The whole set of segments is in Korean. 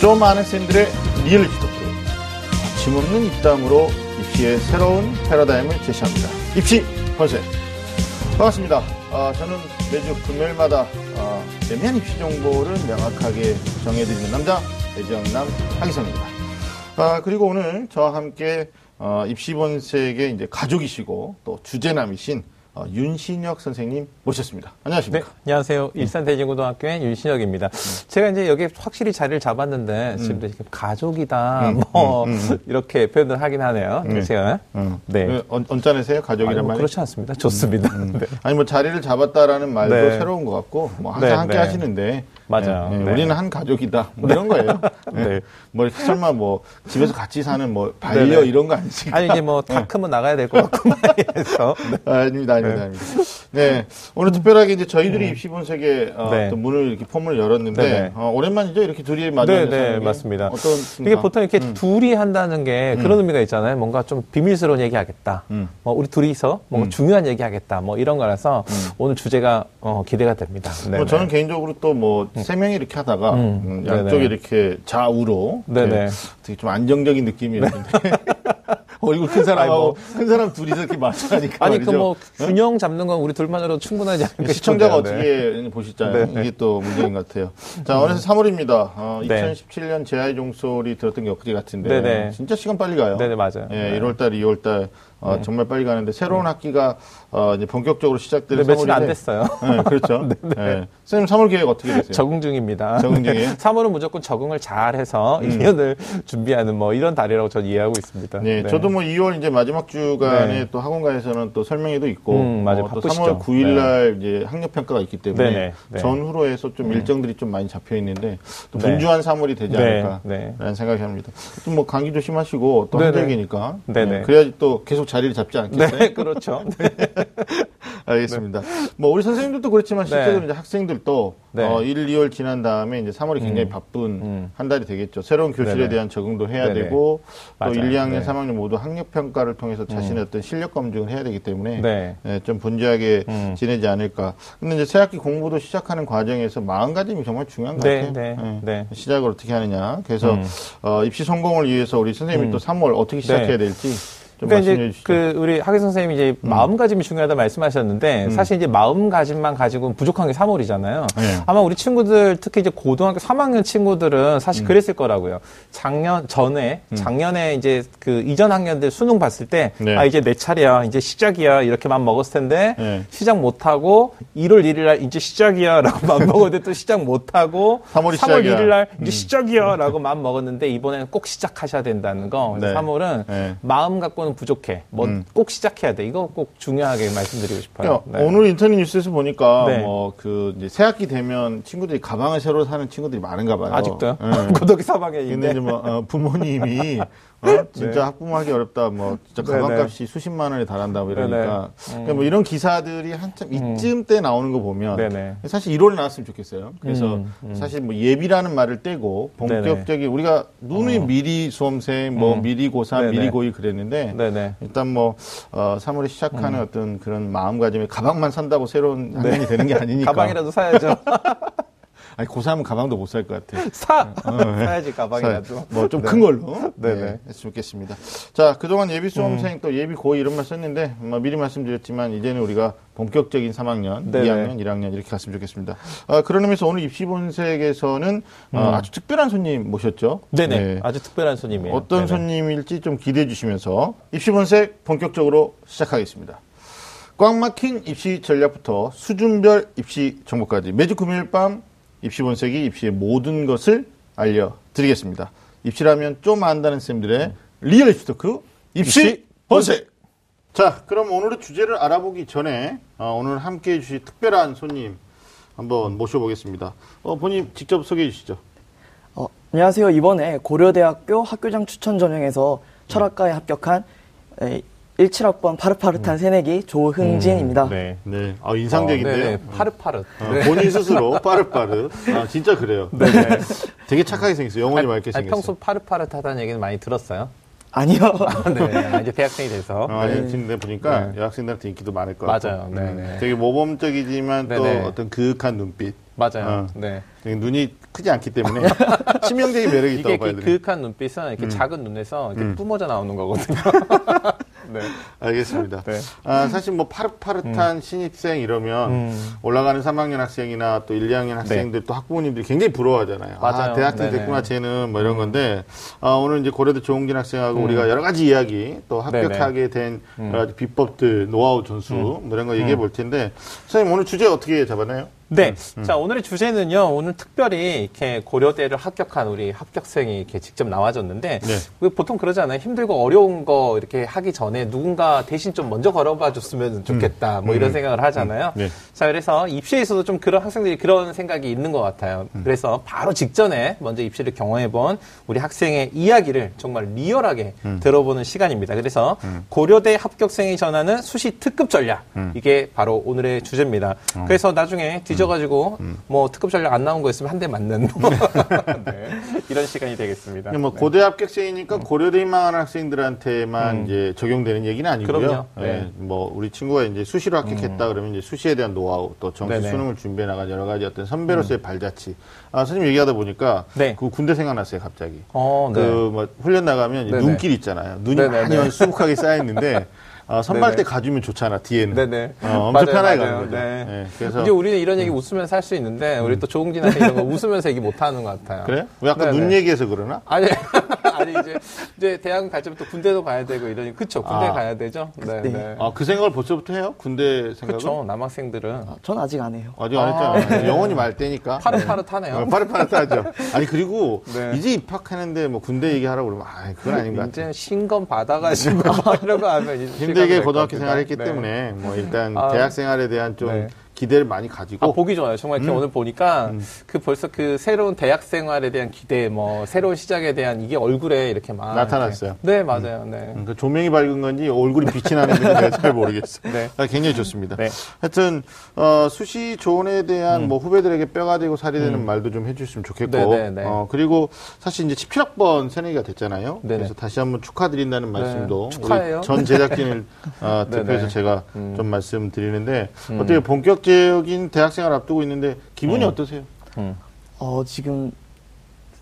좀 아는 쌤들의 리얼 입시 거침없는 입담으로 입시의 새로운 패러다임을 제시합니다. 입시 본색. 반갑습니다. 아, 저는 매주 금요일마다 아, 애매한 입시 정보를 명확하게 정해드리는 남자 애정남 하기성입니다. 아, 그리고 오늘 저와 함께 어, 입시 본색의 이제 가족이시고 또 주제남이신 어, 윤신혁 선생님 모셨습니다. 안녕하십니까? 네, 안녕하세요. 일산대진고등학교의 윤신혁입니다. 제가 이제 여기 확실히 자리를 잡았는데 지금 지금 가족이다 음, 뭐 음, 음, 이렇게 표현을 하긴 하네요. 네. 제가 음. 네. 그 언, 언짢으세요? 가족이란 뭐 말이? 그렇지 않습니다. 좋습니다. 네. 아니 뭐 자리를 잡았다라는 말도 네. 새로운 것 같고 뭐 항상 네, 함께 네. 하시는데 맞아요. 예, 예, 네. 우리는 한 가족이다 뭐 이런 거예요. 예. 네. 뭐 이렇게 설마 뭐 집에서 같이 사는 뭐 반려 네, 네. 이런 거 아니지? 아니 이제 뭐 다 크면 나가야 될 것 같고 말이해서 아, 아닙니다, 아닙니다, 아닙니다. 네. 오늘 특별하게 이제 저희들이 입시 본색에 어, 네. 또 문을 이렇게 폼을 열었는데 네, 네. 어, 오랜만이죠? 이렇게 둘이 만나서 네, 네, 게 맞습니다. 어떤 이게 보통 이렇게 둘이 한다는 게 그런 의미가 있잖아요. 뭔가 좀 비밀스러운 얘기하겠다. 음. 뭐 우리 둘이서 뭔가 중요한 얘기하겠다. 뭐 이런 거라서 오늘 주제가 어, 기대가 됩니다. 네, 뭐 네. 저는 개인적으로 또뭐 세 명이 이렇게 하다가 음. 음, 네네. 양쪽에 이렇게 좌우로 네네. 이렇게 되게 좀 안정적인 느낌이었는데 얼굴 큰 사람하고 뭐. 큰 사람 둘이서 이렇게 맞춰가니까 아니 말이죠. 그뭐 균형 잡는 건 우리 둘만으로 충분하지 않을까 시청자가. 네. 어떻게 보실잖아요. 네. 이게 또 문제인 것 같아요. 자, 어느새 3월입니다. 어, 네. 2017년 제아의 종소리 들었던 게 엊그제 같은데 네네. 진짜 시간 빨리 가요. 네네 맞아요. 예, 네. 1월달, 2월달 어, 정말 빨리 가는데 새로운 학기가 어, 이제 본격적으로 시작되는 네, 며칠 안 3월인데 됐어요. 네, 그렇죠. 예. 선생님 3월 계획 어떻게 되세요? 적응 중입니다. 적응 중이에요? 3월은 무조건 적응을 잘 해서 2년을 준비하는 뭐 이런 달이라고 저는 이해하고 있습니다. 네, 저도 뭐 2월 이제 마지막 주간에 네. 또 학원가에서는 또 설명회도 있고, 음, 맞아요. 어, 또 바쁘시죠. 3월 9일 날 이제 학력 평가가 있기 때문에 네네, 네. 전후로 해서 좀 일정들이 좀 많이 잡혀 있는데 또 네. 분주한 3월이 되지 네, 않을까라는 네. 생각이 합니다. 또 뭐 감기 조심하시고 또. 한절기니까 네네. 그래야지 또 계속 자리를 잡지 않겠어요? 네, 그렇죠. 알겠습니다. 뭐 우리 선생님들도 그렇지만 네. 실제로 이제 학생들도 네. 어, 1, 2월 지난 다음에 이제 3월이 굉장히 바쁜 음. 한 달이 되겠죠. 새로운 교실에 네네. 대한 적응도 해야 네네. 되고 또 맞아요. 1, 2학년, 네. 음. 3학년 모두 학력 평가를 통해서 자신의 어떤 실력 검증을 해야 되기 때문에 네. 예, 좀 분주하게 음. 지내지 않을까. 근데 이제 새학기 공부도 시작하는 과정에서 마음가짐이 정말 중요한 것 네, 같아요. 네, 예. 네. 시작을 어떻게 하느냐. 그래서 음. 어, 입시 성공을 위해서 우리 선생님이 또 3월 어떻게 시작해야 네. 될지 좀 그러니까 이제 주시죠. 그 우리 하기 선생님이 이제 마음가짐이 중요하다 말씀하셨는데 사실 이제 마음가짐만 가지고는 부족한 게 3월이잖아요. 네. 아마 우리 친구들 특히 이제 고등학교 3학년 친구들은 사실 그랬을 거라고요. 작년 전에 작년에 이제 그 이전 학년들 수능 봤을 때 네. 아 이제 내 차례야 이제 시작이야 이렇게 맘 먹었을 텐데 네. 시작 못 하고 1월 1일 날 이제 시작이야라고 맘 먹었는데 또 시작 못 하고 3월이 3월 시작이야. 1일 날 이제 시작이야라고 맘 먹었는데 이번에는 꼭 시작하셔야 된다는 거. 네. 3월은 네. 마음 갖고 는 부족해. 뭐꼭 시작해야 돼. 이거 꼭 중요하게 말씀드리고 싶어요. 그러니까 오늘 인터넷 뉴스에서 보니까 네. 뭐그 이제 새학기 되면 친구들이 가방을 새로 사는 친구들이 많은가 봐요. 아직도요? 예. 고독이 근데 이제 3학년인데. 뭐 어, 부모님이 어? 진짜 학부모하기 어렵다. 뭐 진짜 네, 가방값이 수십만 원에 달한다. 뭐 이러니까 네, 그러니까 뭐 이런 기사들이 한참 이쯤 때 나오는 거 보면 네네. 사실 1월에 나왔으면 좋겠어요. 그래서 음, 사실 뭐 예비라는 말을 떼고 본격적인 우리가 누누이 미리 수험생, 뭐 음. 미리 고3, 네네. 미리 고2 그랬는데 네네. 일단 뭐 어, 3월에 시작하는 음. 어떤 그런 마음가짐에 가방만 산다고 새로운 학년이 되는 게 아니니까. 네. 가방이라도 사야죠. 아니 고3은 가방도 못 살 것 같아. 사! 사야지, 가방이라도. 뭐 좀 큰 걸로. 네네. 네, 했으면 좋겠습니다. 자, 그동안 예비 수험생 또 예비 고2 이런 말 썼는데 뭐 미리 말씀드렸지만 이제는 우리가 본격적인 3학년, 네네. 2학년, 1학년 이렇게 갔으면 좋겠습니다. 어, 그런 의미에서 오늘 입시 본색에서는 어, 아주 특별한 손님 모셨죠. 음. 네네. 네. 아주 특별한 손님이에요. 어떤 네네. 손님일지 좀 기대해 주시면서 입시 본색 본격적으로 시작하겠습니다. 꽉 막힌 입시 전략부터 수준별 입시 정보까지 매주 금요일 밤 입시 본색이 입시의 모든 것을 알려드리겠습니다. 입시라면 좀 안다는 쌤들의 리얼 입시 토크 입시 입시 본색. 자, 그럼 오늘의 주제를 알아보기 전에 어, 오늘 함께 해주실 특별한 손님 한번 모셔보겠습니다. 어, 본인 직접 소개해 주시죠. 어, 안녕하세요. 이번에 고려대학교 학교장 추천 전형에서 철학과에 합격한 에, 17학번 파릇파릇한 새내기 조흥진입니다. 네. 네, 아, 인상적인데요. 어, 네네. 파릇파릇. 어, 본인 스스로 빠릇빠릇. 아, 진짜 그래요. 네네. 되게 착하게 생겼어요. 영혼이 맑게 아니, 생겼어요. 평소 파릇파릇하다는 얘기는 많이 들었어요. 아니요. 네, 이제 대학생이 돼서. 어, 아니, 네. 지금 보니까 네. 여학생들한테 인기도 많을 것 같고. 맞아요. 네, 네. 되게 모범적이지만 또 네, 네. 어떤 그윽한 눈빛. 맞아요. 어. 네. 눈이 크지 않기 때문에 치명적인 매력이 이게 있다고 이렇게 봐야 되네. 그윽한 눈빛은 이렇게 작은 눈에서 이렇게 음. 뿜어져 나오는 거거든요. 네. 알겠습니다. 네. 아, 사실 뭐 파릇파릇한 신입생 이러면 음. 올라가는 3학년 학생이나 또 1, 2학년 학생들 또 학부모님들이 굉장히 부러워하잖아요. 아, 맞아요. 대학생 네네. 됐구나 쟤는 뭐 이런 건데 아, 오늘 이제 고려대 조홍진 학생하고 음. 우리가 여러 가지 이야기 또. 합격하게 된 음. 여러 가지 비법들, 노하우 전수 뭐 이런 거 얘기해 볼 텐데 선생님 오늘 주제 어떻게 잡았나요? 네. 자, 오늘의 주제는요, 오늘 특별히 이렇게 고려대를 합격한 우리 합격생이 이렇게 직접 나와줬는데, 네. 그 보통 그러잖아요. 힘들고 어려운 거 이렇게 하기 전에 누군가 대신 좀 먼저 걸어봐 줬으면 좋겠다. 뭐 이런 음. 생각을 하잖아요. 네. 자, 그래서 입시에서도 좀 그런 학생들이 그런 생각이 있는 것 같아요. 음. 그래서 바로 직전에 먼저 입시를 경험해 본 우리 학생의 이야기를 정말 리얼하게 음. 들어보는 시간입니다. 그래서 고려대 합격생이 전하는 수시 특급 전략. 음. 이게 바로 오늘의 주제입니다. 어. 그래서 나중에 뒤져가지고 음. 뭐 특급 전략 안 나온 거 있으면 한 대 맞는 네, 이런 시간이 되겠습니다. 뭐 네. 고대 합격생이니까 고려대 희망하는 학생들한테만 음. 이제 적용되는 얘기는 아니고요. 네. 음. 뭐 우리 친구가 이제 수시로 합격했다 그러면 이제 수시에 대한 노하우 또 정시. 음. 수능을 준비해 나간 여러 가지 어떤 선배로서의 발자취. 아 선생님 얘기하다 보니까 네. 그 군대 생각났어요 갑자기. 어, 네. 그뭐 훈련 나가면. 눈길 있잖아요. 눈이 네네네. 많이 수북하게 쌓여 있는데 어, 선발 때. 가주면 좋잖아 뒤에는. 네네. 어, 엄청 맞아요, 편하게 맞아요. 가는 거죠. 네. 예, 그래서 음. 이제 우리는 이런 얘기 웃으면서 할 수 있는데 우리 또 조홍진한테 이런 거 웃으면서 얘기 못 하는 것 같아요. 그래? 왜 아까 네네. 눈 얘기해서 그러나? 아니, 아니 이제 이제 대학 갈 때부터 군대도 가야 되고 이러니 그쵸 군대 아. 가야 되죠. 네, 네. 네. 아그 생각을 벌써부터 해요? 군대 생각을? 그쵸 남학생들은 아, 전 아직 안 해요. 아직 안 했잖아요. 영원히 말 때니까. 파릇파릇하네요. 어, 파릇파릇하죠. 아니 그리고 네. 이제 입학하는데 뭐 군대 얘기하라고 그러면 아 그건 아닌 것 같아요. 이제 신검 받아가지고 이런 거 하면 이제 힘들게 고등학교. 생활했기 네. 때문에 뭐 일단 아, 대학 생활에 대한 좀 네. 기대를 많이 가지고 아, 보기 좋아요. 정말 이렇게 음. 오늘 보니까 그 벌써 그 새로운 대학 생활에 대한 기대, 뭐 새로운 시작에 대한 이게 얼굴에 이렇게 막 나타났어요. 이렇게. 네, 맞아요. 네. 음, 그 조명이 밝은 건지 얼굴이 빛이 나는 건지 내가 잘 모르겠어요. 네. 아, 굉장히 좋습니다. 네. 하여튼 어, 수시 조언에 대한 뭐 후배들에게 뼈가 되고 살이 되는 말도 좀 해주셨으면 좋겠고 음. 네, 네, 네. 어, 그리고 사실 이제 17학번 새내기가 됐잖아요. 네, 네. 그래서 다시 한번 축하드린다는 말씀도 축하해요. 전 제작진을 어, 네, 대표해서 네. 제가 음. 좀 말씀드리는데 어떻게 본격 적인 대학생활 앞두고 있는데 기분이 음. 어떠세요? 음. 어, 지금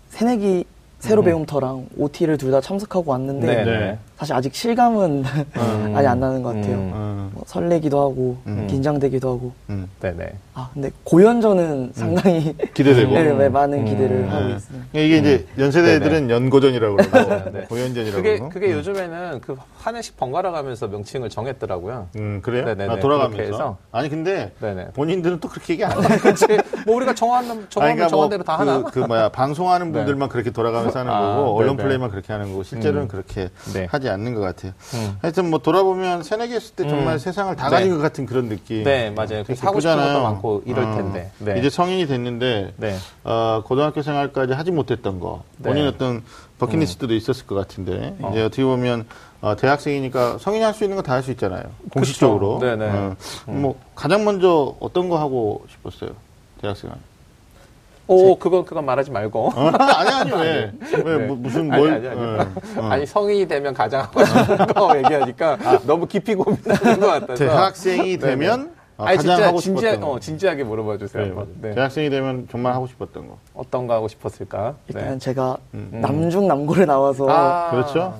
새내기 새로 배움터랑 OT를 둘 다 참석하고 왔는데 네, 네. 네. 사실 아직 실감은 음. 아직 안 나는 것 같아요. 음. 어, 뭐 설레기도 하고 음. 긴장되기도 하고 음, 네, 네. 아 근데 고연전은 상당히 기대되고 네, 네, 많은 음. 기대를 하고 네. 있습니다. 이게 이제 연세대 애들은 연고전이라고 그러고 네, 네. 고연전이라고 그게 그러고 그게 요즘에는 그 한 해씩 번갈아 가면서 명칭을 정했더라고요. 음, 그래요? 네네네. 아, 돌아가면서. 해서. 아니, 근데 네네. 본인들은 또 그렇게 얘기 안 해. 그치. 뭐 우리가 정하는 정하면 그러니까 정한 뭐 대로 다 그, 하나. 그 뭐야, 방송하는 네. 분들만 그렇게 돌아가면서 하는 아, 거고, 언론 네네. 플레이만 그렇게 하는 거고, 실제로는 음. 그렇게 네. 하지 않는 것 같아요. 음. 하여튼 뭐 돌아보면 새내기 했을 때 정말 음. 세상을 다 네. 가진 것 같은 그런 느낌. 네, 맞아요. 사고 싶은. 것도 많고 이럴 어. 텐데. 네. 이제 성인이 됐는데, 네. 어, 고등학교 생활까지 하지 못했던 거, 네. 본인 어떤 버킷리스트도 있었을 것 같은데, 어. 이제 어떻게 보면, 어, 대학생이니까 성인이 할 수 있는 거다할 수 있잖아요. 공식적으로. 네네. 음. 어, 뭐, 가장 먼저 어떤 거 하고 싶었어요? 대학생활. 오, 그건 그건 말하지 말고. 어? 아니, 아니, 왜? 왜, 네. 뭐, 무슨, 아니, 뭘. 아니, 아니. 어, 어. 아니 성인이 되면 가장 하고 싶은 거 얘기하니까 너무 깊이 고민하는 것 같아서. 대학생이 네네. 되면 어, 아니 가장 진짜 하고 진지하, 싶었던 거. 어, 진지하게 물어봐 주세요. 네, 한번. 네. 대학생이 되면 정말 하고 싶었던 거. 어떤 거 하고 싶었을까? 일단 네. 제가 음. 남중 남고를 나와서 아, 그렇죠?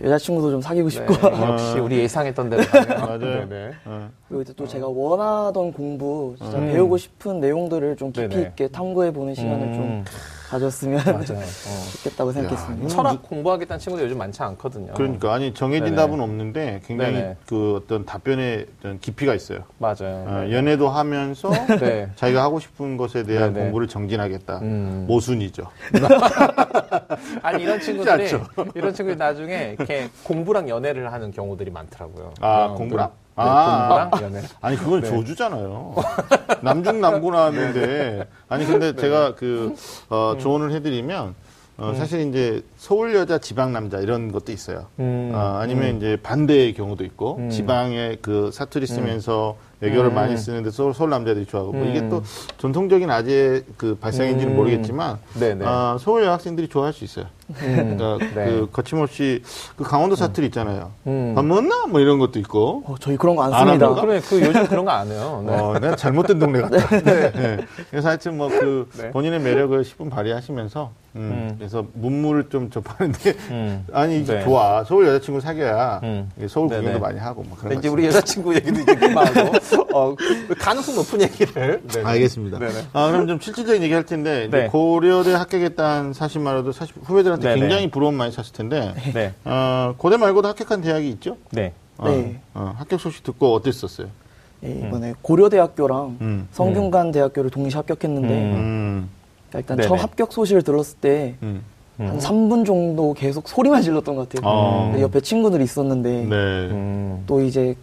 여자친구도 좀 사귀고 네, 싶고 역시 우리 예상했던 대로. 맞아요. 네네. 어. 그리고 이제 또 제가 원하던 공부 진짜 음. 배우고 싶은 내용들을 좀 깊이 네네. 있게 탐구해 보는 시간을 음. 좀 가졌으면 맞아요. 어. 좋겠다고 생각했습니다. 철학 공부하겠다는 친구들 요즘 많지 않거든요. 그러니까, 아니, 정해진 네네. 답은 없는데 굉장히 네네. 그 어떤 답변에 어떤 깊이가 있어요. 맞아요. 어, 네. 연애도 하면서 네. 자기가 하고 싶은 것에 대한 네네. 공부를 정진하겠다. 음. 모순이죠. 아니 이런 친구들이. 이런 친구들이 나중에 이렇게 공부랑 연애를 하는 경우들이 많더라고요. 아, 어, 공부랑? 네, 아. 공부랑 연애. 아니 그건 네. 조주잖아요. 남중 남고 나왔는데 아니 근데 제가 그 어, 조언을 해드리면 어, 사실 이제 서울 여자 지방 남자 이런 것도 있어요. 음. 어, 아니면 이제 반대의 경우도 있고 음. 지방에 그 사투리 쓰면서 애교를 음. 많이 쓰는데 서울, 서울 남자들이 좋아하고 뭐 이게 음. 또 전통적인 아재 그 발상인지는 음. 모르겠지만 네네. 아, 서울 여학생들이 좋아할 수 있어요. 음. 그러니까 네. 그 거침없이 그 강원도 사투리 있잖아요. 음. 밥 먹나? 뭐 이런 것도 있고. 어, 저희 그런 거안안 씁니다. 합니까? 그래, 그 요즘 그런 거 안 해요. 네. 어, 내가 잘못된 동네 같다. 네. 그래서 하여튼 뭐그 네. 본인의 매력을 10분 발휘하시면서 음, 음. 그래서 문물을 좀 접하는데 음. 아니 이제 네. 좋아 서울 여자친구 사귀어야 음. 서울 네네. 구경도 많이 하고 뭐 그런 이제 거 우리 여자친구 얘기도 이제 그만하고, 어, 그 가능성 높은 얘기를. 네. 알겠습니다. 네네. 아, 그럼 좀 실질적인 얘기 할 텐데, 네. 고려대 합격했다는 사실만으로도 사실 후배들한테 네네. 굉장히 부러움 많이 샀을 텐데, 네. 어, 고대 말고도 합격한 대학이 있죠? 네. 어, 네. 어, 합격 소식 듣고 어땠었어요? 예, 이번에 고려대학교랑 음. 성균관 대학교를 동시에 합격했는데 음. 음, 일단 네네. 처음 합격 소식을 들었을 때 음. 한 3분 정도 계속 소리만 질렀던 것 같아요. 어. 옆에 친구들이 있었는데 네. 음. 또 이제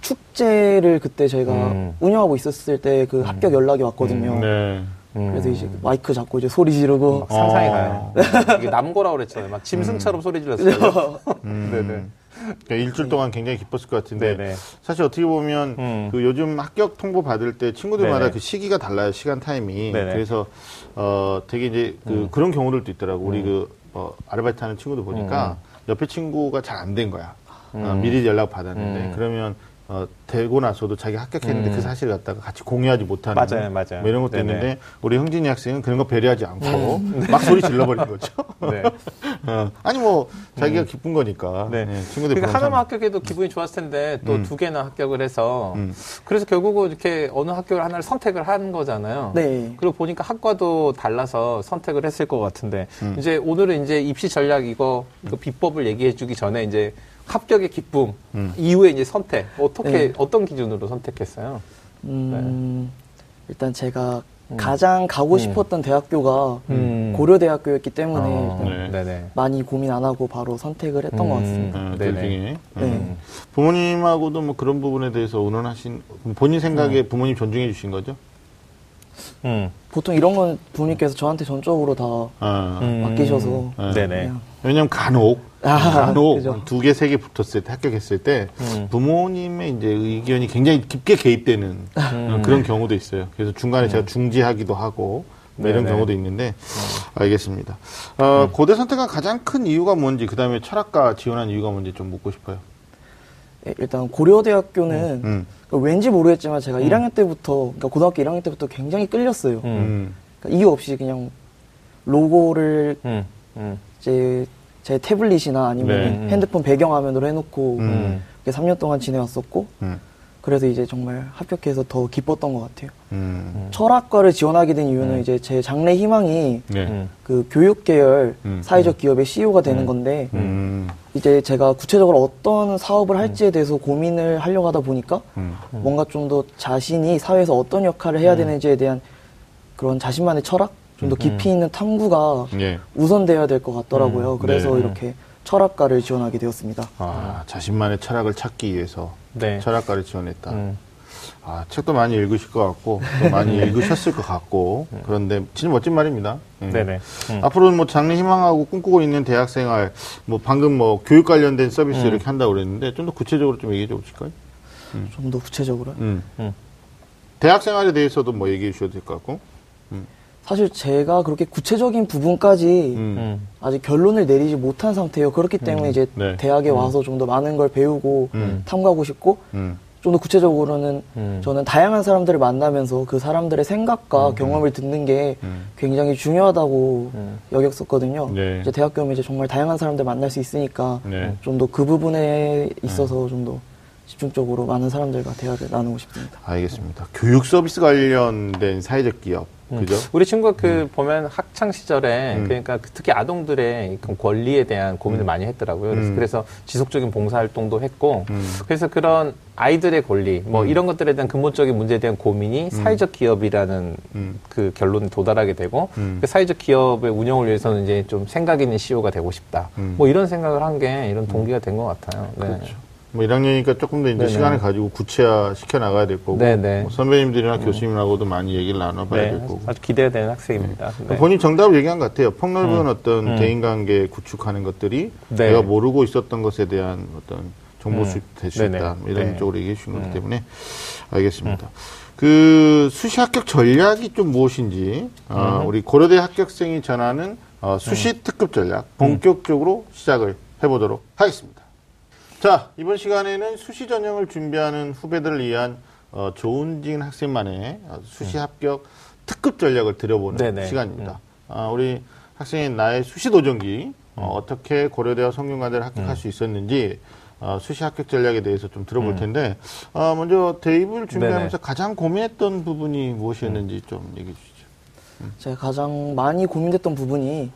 축제를 그때 저희가 음. 운영하고 있었을 때 그 합격 연락이 왔거든요. 네. 음. 그래서 이제 마이크 잡고 이제 소리 지르고 막 상상이 어. 가요. 이게 남고라고 그랬잖아요. 막 짐승처럼 소리 질렀어요. 음. 네네. 그러니까 일주일 동안 굉장히 기뻤을 것 같은데, 네네. 사실 어떻게 보면 음. 그 요즘 합격 통보 받을 때 친구들마다 네네. 그 시기가 달라요 시간 타임이 네네. 그래서 어 되게 이제 그 음. 그런 경우들도 있더라고 우리 그 어, 아르바이트 하는 친구들 보니까 옆에 친구가 잘 안 된 거야 어, 음. 미리 연락 받았는데 음. 그러면 어, 되고 나서도 자기 합격했는데 음. 그 사실을 갖다가 같이 공유하지 못하는 맞아요, 맞아요. 뭐 이런 것도 네네. 있는데 우리 흥진이 학생은 그런 거 배려하지 않고 막 소리 질러버린 거죠. 네. 어, 아니 뭐 자기가 기쁜 거니까 네. 네, 친구들 그러니까 하나만. 합격해도 기분이 좋았을 텐데 또 음. 두 개나 합격을 해서 음. 그래서 결국은 이렇게 어느 학교를 하나를 선택을 한 거잖아요. 네. 그리고 보니까 학과도 달라서 선택을 했을 것 같은데 음. 이제 오늘은 이제 입시 전략 이거 그 비법을 얘기해주기 전에 이제 합격의 기쁨 음. 이후에 이제 선택 어떻게 네. 어떤 기준으로 선택했어요? 음, 일단 제가 음. 가장 가고 음. 싶었던 대학교가 음. 고려대학교였기 때문에 어, 일단 네. 많이 고민 안 하고 바로 선택을 했던 것 음. 같습니다. 어, 네네. 나중에. 네. 음. 부모님하고도 뭐 그런 부분에 대해서 의논하신 본인 생각에 부모님 존중해 주신 거죠? 음. 보통 이런 건 부모님께서 저한테 전적으로 다 아, 음. 맡기셔서 네. 네네. 왜냐면 간혹 아, 간혹 그죠. 두개 세 개 붙었을 때 합격했을 때 음. 부모님의 이제 의견이 굉장히 깊게 개입되는 음. 그런 경우도 있어요. 그래서 중간에 제가 중지하기도 하고 뭐 이런. 경우도 있는데 알겠습니다. 어, 고대 선택한 가장 큰 이유가 뭔지 그 다음에 철학과 지원한 이유가 뭔지 좀 묻고 싶어요. 예, 일단 고려대학교는 음, 그러니까 왠지 모르겠지만 제가 1학년 때부터 그러니까 고등학교 1학년 때부터 굉장히 끌렸어요. 음. 음, 그러니까 이유 없이 그냥 로고를 음. 음. 제, 제 태블릿이나 아니면 네. 핸드폰 배경화면으로 해놓고 음. 이렇게 3년 동안 지내왔었고 음, 그래서 이제 정말 합격해서 더 기뻤던 것 같아요. 음, 철학과를 지원하게 된 이유는 음. 이제 제 장래 희망이 네. 음. 그 교육 계열 음. 사회적 기업의 CEO가 되는 음. 건데 음, 이제 제가 구체적으로 어떤 사업을 할지에 대해서 고민을 하려고 하다 보니까 음, 뭔가 좀 더 자신이 사회에서 어떤 역할을 해야 되는지에 대한 그런 자신만의 철학, 좀 더 깊이 있는 탐구가 예. 우선돼야 될 것 같더라고요. 음. 그래서 네. 이렇게 철학과를 지원하게 되었습니다. 아, 자신만의 철학을 찾기 위해서 네. 철학과를 지원했다. 음. 아, 책도 많이 읽으실 것 같고, 또 많이 읽으셨을 것 같고, 그런데 진짜 멋진 말입니다. 예. 네네. 음. 앞으로는 뭐 장래 희망하고 꿈꾸고 있는 대학 생활, 뭐 방금 뭐 교육 관련된 서비스 음. 이렇게 한다고 그랬는데, 좀 더 구체적으로 좀 얘기해 주실까요? 좀 더 구체적으로. 음. 음. 대학 생활에 대해서도 뭐 얘기해 주셔도 될 것 같고, 사실 제가 그렇게 구체적인 부분까지 음. 음. 아직 결론을 내리지 못한 상태예요. 그렇기 때문에 이제 네. 대학에 와서 좀 더 많은 걸 배우고 음. 탐구하고 싶고 음. 좀더 구체적으로는 음. 저는 다양한 사람들을 만나면서 그 사람들의 생각과 경험을 듣는 게 음. 굉장히 중요하다고 음. 여겼었거든요. 네. 이제 대학교 오면 이제 정말 다양한 사람들 만날 수 있으니까 네. 좀더 그 부분에 있어서 좀더 집중적으로 많은 사람들과 대화를 나누고 싶습니다. 알겠습니다. 교육 서비스 관련된 사회적 기업, 그죠? 우리 친구가 그 보면 학창 시절에 음. 그러니까 그 특히 아동들의 그 권리에 대한 고민을 많이 했더라고요. 그래서, 음. 그래서 지속적인 봉사활동도 했고 음. 그래서 그런 아이들의 권리 뭐 이런 것들에 대한 근본적인 문제에 대한 고민이 사회적 기업이라는 음. 그 결론에 도달하게 되고 음. 그 사회적 기업의 운영을 위해서는 이제 좀 생각 있는 CEO가 되고 싶다. 음. 뭐 이런 생각을 한 게 이런 동기가 된 것 같아요. 네. 그렇죠. 뭐 1학년이니까 조금 더 이제 네네. 시간을 가지고 구체화 시켜 나가야 될 거고 네네. 뭐 선배님들이나 교수님하고도 많이 얘기를 나눠봐야 네, 될 거고 아주 기대가 되는 학생입니다. 네. 본인 정답을 얘기한 것 같아요. 폭넓은 음. 어떤 음. 대인관계 구축하는 것들이 네. 내가 모르고 있었던 것에 대한 어떤 정보 음. 수집될 수 네네. 있다. 뭐 이런 네. 쪽으로 얘기해 주신 거기 때문에 알겠습니다. 그 수시 합격 전략이 좀 무엇인지 어, 우리 고려대 합격생이 전하는 어, 수시 특급 전략 본격적으로 시작을 해보도록 하겠습니다. 자 이번 시간에는 수시 전형을 준비하는 후배들을 위한 어, 조은진 학생만의 어, 수시 합격 특급 전략을 들여보는 네네. 시간입니다. 아, 우리 학생의 나의 수시 도전기 어, 떻게 고려대와 성균관대를 합격할 수 있었는지 어, 수시 합격 전략에 대해서 좀 들어볼 텐데 어, 먼저 대입을 준비하면서 가장 고민했던 부분이 무엇이었는지 좀 얘기해 주시죠. 제가 가장 많이 고민됐던 부분이